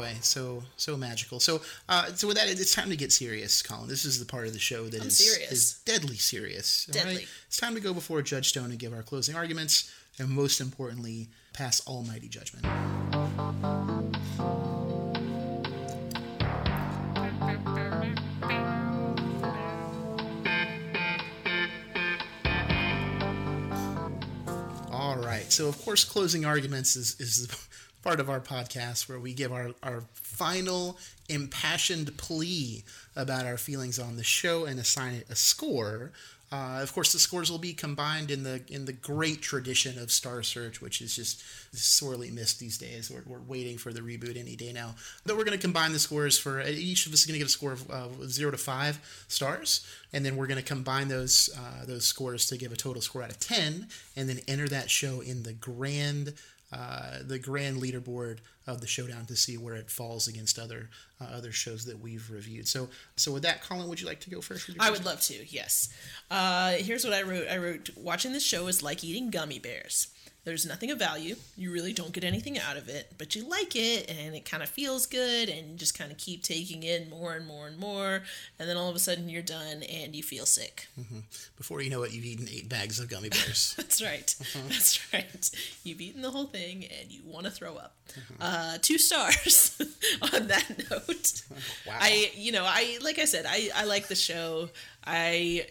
Boy, so so magical. So uh, so with that, it's time to get serious, Colin. This is the part of the show that is is deadly serious. Deadly. It's time to go before Judge Stone and give our closing arguments, and most importantly, pass almighty judgment. All right. So, of course, closing arguments is, is part of our podcast where we give our, our final impassioned plea about our feelings on the show and assign it a score. Uh, of course, the scores will be combined in the in the great tradition of Star Search, which is just sorely missed these days. We're, we're waiting for the reboot any day now. But we're going to combine the scores for each of us is going to get a score of uh, zero to five stars, and then we're going to combine those uh, those scores to give a total score out of ten, and then enter that show in the grand uh, the grand leaderboard of the showdown to see where it falls against other uh, other shows that we've reviewed. So so with that, Colin, would you like to go first? with your I would love to, yes. Uh, here's what I wrote. I wrote, watching this show is like eating gummy bears. There's nothing of value. You really don't get anything out of it, but you like it and it kind of feels good and you just kind of keep taking in more and more and more. And then all of a sudden you're done and you feel sick. Before you know it, you've eaten eight bags of gummy bears. That's right. Uh-huh. That's right. You've eaten the whole thing and you want to throw up. Uh-huh. Uh, two stars on that note. Wow. I, you know, I like I said, I I like the show. I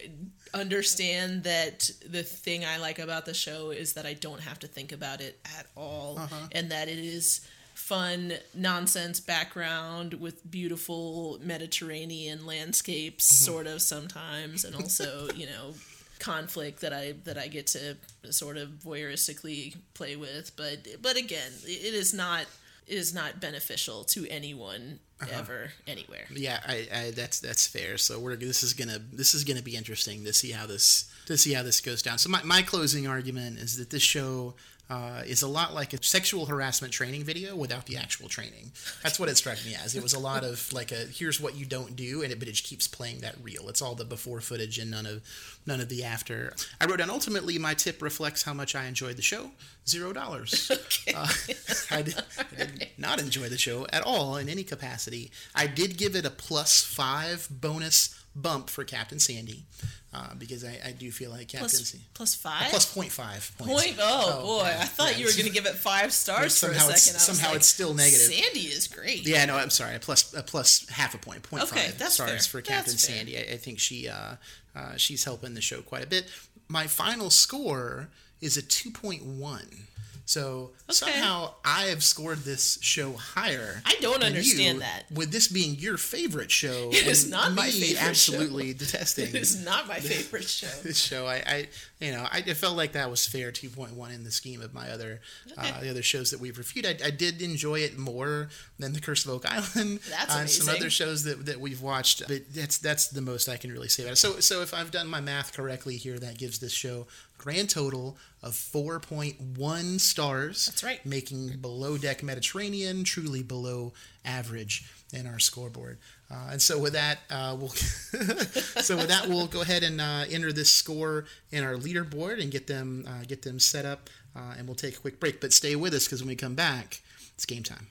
understand that the thing I like about the show is that I don't have to think about it at all, Uh-huh. and that it is fun nonsense background with beautiful Mediterranean landscapes, sort of sometimes, and also you know conflict that I that I get to sort of voyeuristically play with. But but again, it is not is not beneficial to anyone uh-huh. ever anywhere. Yeah, I, I that's that's fair. So we're this is gonna this is gonna be interesting to see how this to see how this goes down. So my, my closing argument is that this show uh, is a lot like a sexual harassment training video without the actual training. That's what it struck me as. It was a lot of like a here's what you don't do, and it, but it just keeps playing that reel. It's all the before footage and none of none of the after. I wrote down ultimately my tip reflects how much I enjoyed the show. Zero dollars. Okay. Uh, I, did, I did not enjoy the show at all in any capacity. I did give it a plus five bonus bump for Captain Sandy uh, because I, I do feel like Captain Plus, Sandy. plus five. Plus point five points. Point. Oh, Oh, boy, yeah, I thought yeah, you were going to give it five stars for a somehow it's- second. Somehow like, it's still negative. Sandy is great. Yeah, no, I'm sorry. A plus, a plus half a point, point Okay, five that's stars fair. for Captain That's. Sandy. I, I think she, uh, uh, she's helping the show quite a bit. My final score is a 2.1. So somehow I have scored this show higher. I don't understand you, that. With this being your favorite show, It is not my favorite show. absolutely detesting It is not my favorite show. this show. I, I you know, I, felt like that was fair 2.1 in the scheme of my other, uh, the other shows that we've reviewed. I, I did enjoy it more than The Curse of Oak Island. That's uh, some other shows that, that we've watched. But that's that's the most I can really say about it. So so if I've done my math correctly here, that gives this show grand total of 4.1 stars. That's right. Making below deck Mediterranean truly below average in our scoreboard. Uh, and so with that, uh, we'll so with that we'll go ahead and uh, enter this score in our leaderboard and get them uh, get them set up, uh, and we'll take a quick break. But stay with us because when we come back, it's game time.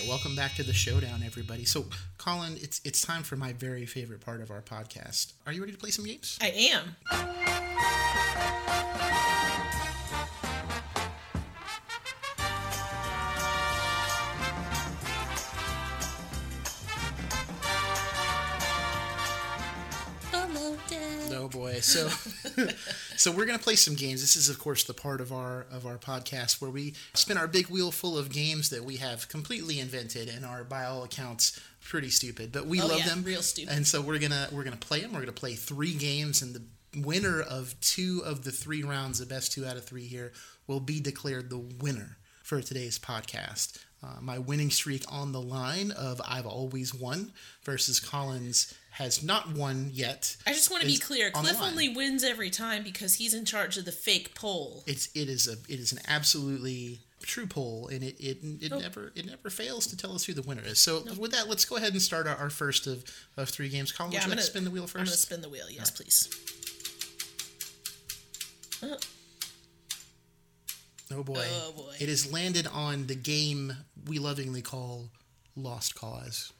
Right, welcome back to the showdown, everybody. So, Colin, it's it's time for my very favorite part of our podcast. Are you ready to play some games? I am. So so we're going to play some games. This is of course the part of our of our podcast where we spin our big wheel full of games that we have completely invented and are by all accounts pretty stupid, but we Oh, love yeah, them. real stupid. And so we're going to we're to play them. We're going to play 3 games and the winner of two of the 3 rounds, the best 2 out of 3 here will be declared the winner for today's podcast. Uh, my winning streak on the line of I've always won versus Colin's has not won yet. I just want to be clear. on Cliff only wins every time because he's in charge of the fake poll. It's it is a it is an absolutely true poll, and it it, it Oh. never it never fails to tell us who the winner is. So with that, let's go ahead and start our, our first of, of three games. Colin, Yeah, would I'm you like gonna to spin the wheel first? I'm gonna spin the wheel. Yes, please. Oh Oh, boy. Oh, boy. It has landed on the game we lovingly call Lost Cause.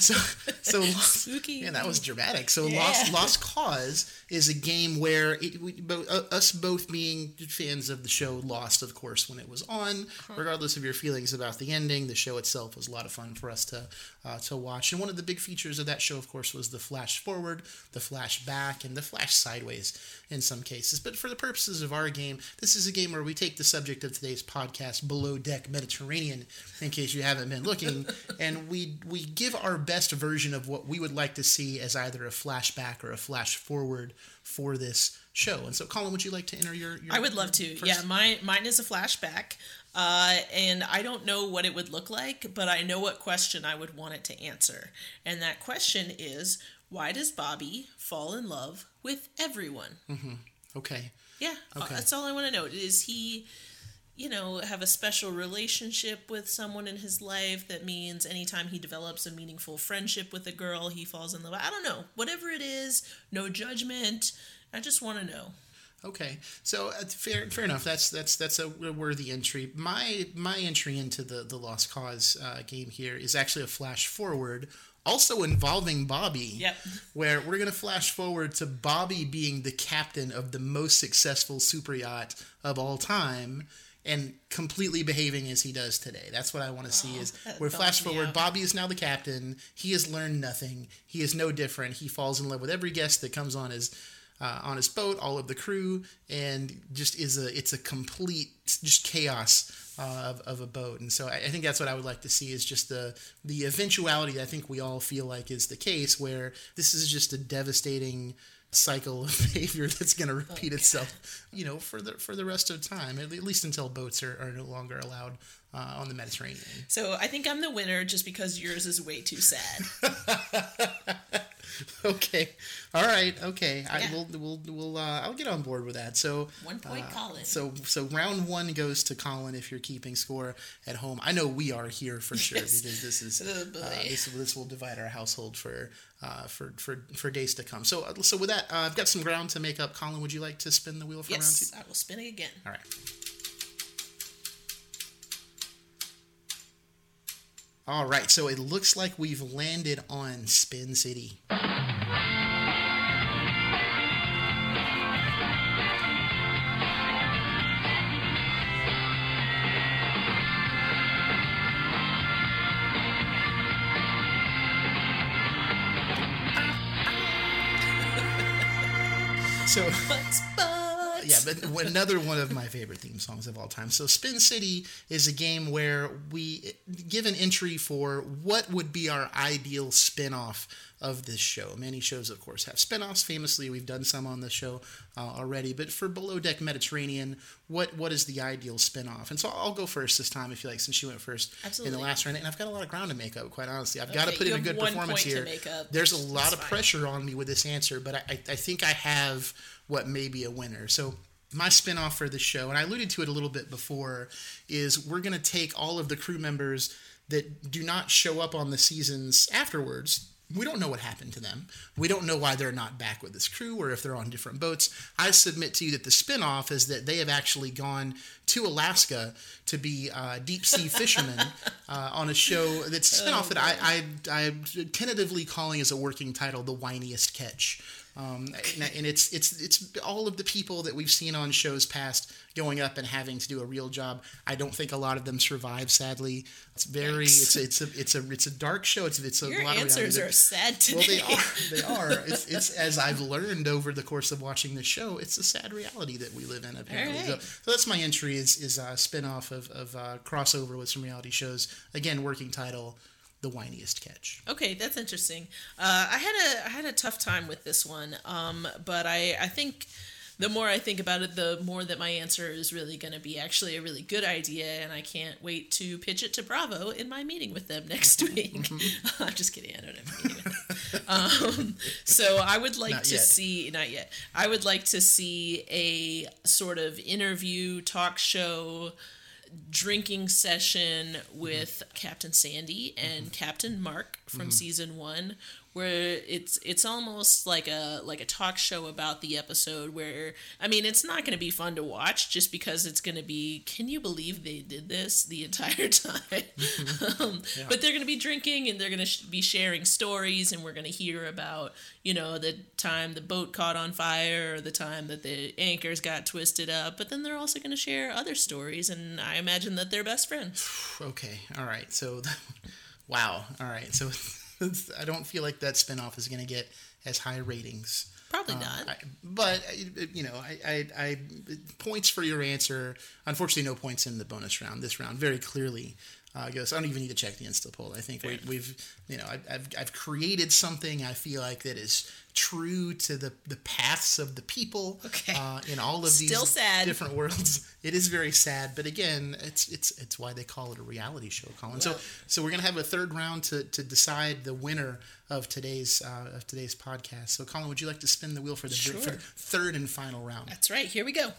So, so Spooky. Yeah, that was dramatic. So, Yeah. Lost Lost Cause is a game where it, we, bo- uh, us both being fans of the show Lost, of course, when it was on, regardless of your feelings about the ending, the show itself was a lot of fun for us to uh, to watch. And one of the big features of that show, of course, was the flash forward, the flash back, and the flash sideways in some cases. But for the purposes of our game, this is a game where we take the subject of today's podcast, Below Deck Mediterranean, in case you haven't been looking, and we we give our best version of what we would like to see as either a flashback or a flash forward for this show. And so, Colin, would you like to enter your? your I would love to. first? Yeah, mine mine is a flashback, uh, and I don't know what it would look like, but I know what question I would want it to answer. And that question is, why does Bobby fall in love with everyone? Okay. Yeah, uh, Okay. that's all I want to know. Is he, you know, have a special relationship with someone in his life that means anytime he develops a meaningful friendship with a girl, he falls in love? I don't know. Whatever it is, no judgment. I just want to know. Okay, so uh, fair, fair enough. That's that's that's a worthy entry. My my entry into the the Lost Cause uh, game here is actually a flash forward, also involving Bobby. Yep. Where we're gonna flash forward to Bobby being the captain of the most successful super yacht of all time, and completely behaving as he does today. That's what I want to see. Is we're flash forward, out. Bobby is now the captain. He has learned nothing. He is no different. He falls in love with every guest that comes on his uh, on his boat, all of the crew, and just is a it's a complete just chaos uh, of, of a boat. And so I, I think that's what I would like to see is just the the eventuality that I think we all feel like is the case, where this is just a devastating cycle of behavior that's going to repeat itself, you know, for the for the rest of time, at least until boats are, are no longer allowed uh, on the Mediterranean. So I think I'm the winner just because yours is way too sad. okay, all right, okay. I will. we'll we'll uh, I'll get on board with that. So One point, uh, Colin. So so round one goes to Colin if you're keeping score at home. I know we are here for sure Yes. because this is Oh, uh, this this will divide our household for uh, for for for days to come. So uh, so with that, uh, I've got some ground to make up. Colin, would you like to spin the wheel for round two? yes, I will spin it again. All right. All right, so it looks like we've landed on Spin City. Another one of my favorite theme songs of all time. So Spin City is a game where we give an entry for what would be our ideal spin-off of this show. Many shows, of course, have spin-offs. Famously, we've done some on the show uh, already. But for Below Deck Mediterranean, what what is the ideal spin-off? And so I'll go first this time, if you like, since you went first in the last round. And I've got a lot of ground to make up, quite honestly. I've got to put in a good performance here. make up, There's a lot is of fine. pressure on me with this answer, but I, I, I think I have what may be a winner. So my spinoff for this show, and I alluded to it a little bit before, is we're going to take all of the crew members that do not show up on the seasons afterwards. We don't know what happened to them. We don't know why they're not back with this crew or if they're on different boats. I submit to you that the spinoff is that they have actually gone to Alaska to be uh, deep sea fishermen uh, on a show that's a spinoff that I, I, I'm tentatively calling as a working title, The Whiniest Catch. Um, and it's it's it's all of the people that we've seen on shows past going up and having to do a real job. I don't think a lot of them survive. Sadly, it's very Yikes. it's it's a it's a it's a dark show. It's it's a Your lot answers of are sad today. well, they are. They are. It's, it's as I've learned over the course of watching the show. It's a sad reality that we live in. Apparently, so, so that's my entry. Is is a spinoff of of uh, crossover with some reality shows. Again, working title, The Whiniest Catch. Okay, that's interesting. Uh, I had a I had a tough time with this one, um, but I I think the more I think about it, the more that my answer is really going to be actually a really good idea, and I can't wait to pitch it to Bravo in my meeting with them next week. I'm just kidding. I don't have a meeting with them. Um, so I would like Not to yet. see not yet. I would like to see a sort of interview talk show drinking session with Captain Sandy and mm-hmm. Captain Mark from mm-hmm. season one, where it's it's almost like a like a talk show about the episode. Where I mean, it's not going to be fun to watch just because it's going to be. Can you believe they did this the entire time? um, But they're going to be drinking and they're going to sh- be sharing stories, and we're going to hear about you know the time the boat caught on fire or the time that the anchors got twisted up. But then they're also going to share other stories, and I imagine that they're best friends. Okay. All right. So, wow. All right. So, I don't feel like that spinoff is going to get as high ratings. Probably Uh, not. I, but uh, you know, I, I, I points for your answer. Unfortunately, no points in the bonus round. This round very clearly uh, goes. I don't even need to check the insta poll. I think we, we've, you know, I, I've, I've created something. I feel like that is true to the the paths of the people. Okay. Uh, in all of these sad. different worlds, it is very sad. But again, it's it's it's why they call it a reality show, Colin. So so we're gonna have a third round to, to decide the winner of today's uh, of today's podcast. So Colin, would you like to spin the wheel for the, for the third and final round? That's right. Here we go.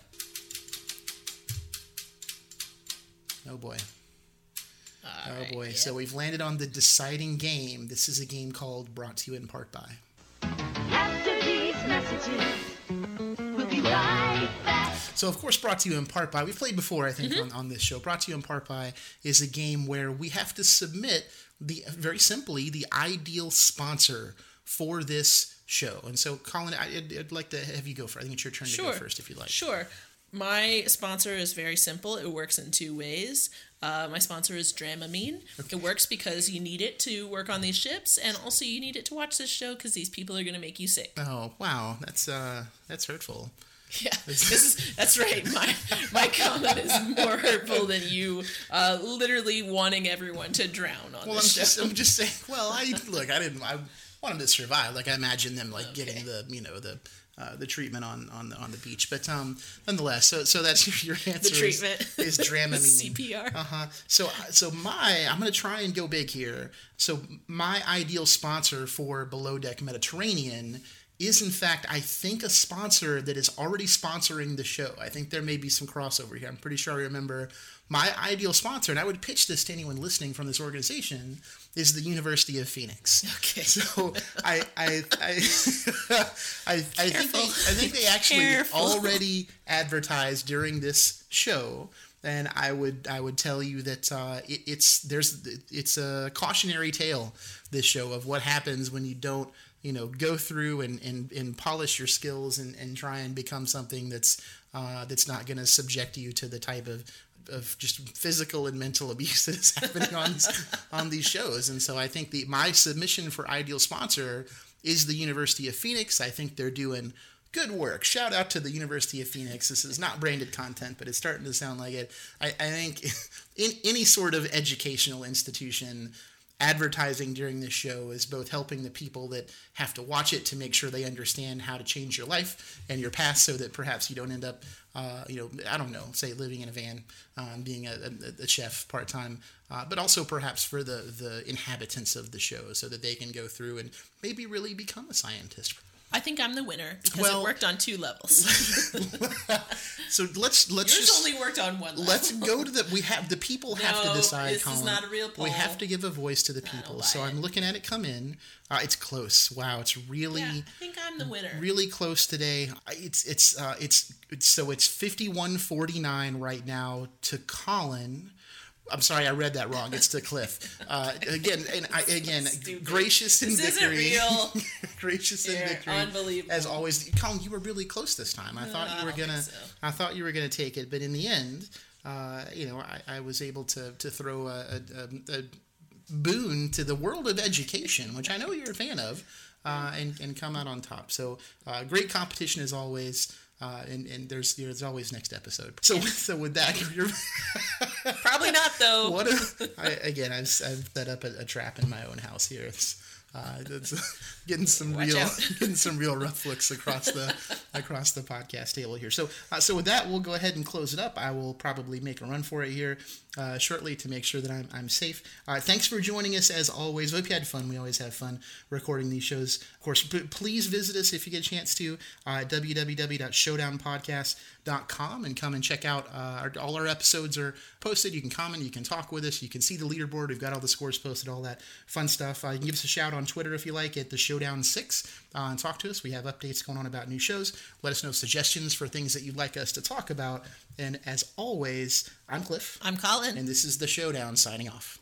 Oh boy. All Oh right, boy. yeah. So we've landed on the deciding game. This is a game called Brought to You in Part by. So, of course, brought to you in part by, we've played before, I think, Mm-hmm. on, on this show. Brought to you in part by is a game where we have to submit the, very simply, the ideal sponsor for this show. And so, Colin, I- I'd, I'd like to have you go first. I think it's your turn to go first if you'd like. Sure. My sponsor is very simple. It works in two ways. Uh, my sponsor is Dramamine. It works because you need it to work on these ships, and also you need it to watch this show because these people are going to make you sick. Oh wow, that's uh, that's hurtful. Yeah, this is that's right. My my comment is more hurtful than you uh, literally wanting everyone to drown on Well, I'm show. just, I'm just saying. Well, I look. I didn't. I wanted to survive. Like I imagine them like getting the you know the. Uh, the treatment on, on the on the beach, but um, nonetheless, so so that's your, your answer. the treatment is, is Dramamine. CPR. Uh huh. So so my I'm gonna try and go big here. So my ideal sponsor for Below Deck Mediterranean is in fact I think a sponsor that is already sponsoring the show. I think there may be some crossover here. I'm pretty sure I remember my ideal sponsor, and I would pitch this to anyone listening from this organization, is the University of Phoenix. Okay. So I I I I, I think they I think they actually Careful. already advertised during this show and I would I would tell you that uh, it, it's there's it's a cautionary tale this show of what happens when you don't you know go through and, and, and polish your skills and, and try and become something that's uh, that's not going to subject you to the type of of just physical and mental abuse that is happening on these, on these shows and so I think the my submission for ideal sponsor is the University of Phoenix I think they're doing good work. Shout out to the University of Phoenix. This is not branded content, but it's starting to sound like it. I, I think in any sort of educational institution, advertising during this show is both helping the people that have to watch it to make sure they understand how to change your life and your past so that perhaps you don't end up, uh, you know, I don't know, say living in a van, um, being a, a, a chef part time, uh, but also perhaps for the, the inhabitants of the show so that they can go through and maybe really become a scientist. I think I'm the winner because Well- it worked on two levels. So let's let's Yours just only worked on one level. let's go to the we have the people have No, to decide. this is not a real We have to give a voice to the people. So it. I'm looking at it come in. Uh, it's close. Wow, it's really Yeah, I think I'm the winner. really close today. It's it's uh, it's, it's so it's 51-49 right now to Colin. I'm sorry, I read that wrong. It's to Cliff. Uh, again, and I, again, Stupid. gracious in This isn't victory. real. gracious in victory. unbelievable. As always, Colin, you were really close this time. I thought I you were gonna. so. I thought you were gonna take it, but in the end, uh, you know, I, I was able to to throw a, a, a, a boon to the world of education, which I know you're a fan of, uh, and and come out on top. So uh, great competition as always. Uh, and, and there's there's always next episode. So so with that, you're, Probably not though. what a, I, again I've, I've set up a, a trap in my own house here. It's, uh, it's getting some Watch real out. getting some real rough looks across the across the podcast table here. So uh, so with that, we'll go ahead and close it up. I will probably make a run for it here uh, shortly to make sure that I'm, I'm safe. Uh, thanks for joining us as always. Hope you had fun. We always have fun recording these shows. Of course, please visit us if you get a chance to uh, www.showdownpodcast.com and come and check out uh, our, all our episodes are posted. You can comment, you can talk with us, you can see the leaderboard. We've got all the scores posted, all that fun stuff. Uh, you can give us a shout on Twitter if you like at the Showdown Six uh, and talk to us. We have updates going on about new shows. Let us know suggestions for things that you'd like us to talk about. And as always, I'm Cliff, I'm Colin. and this is the Showdown signing off.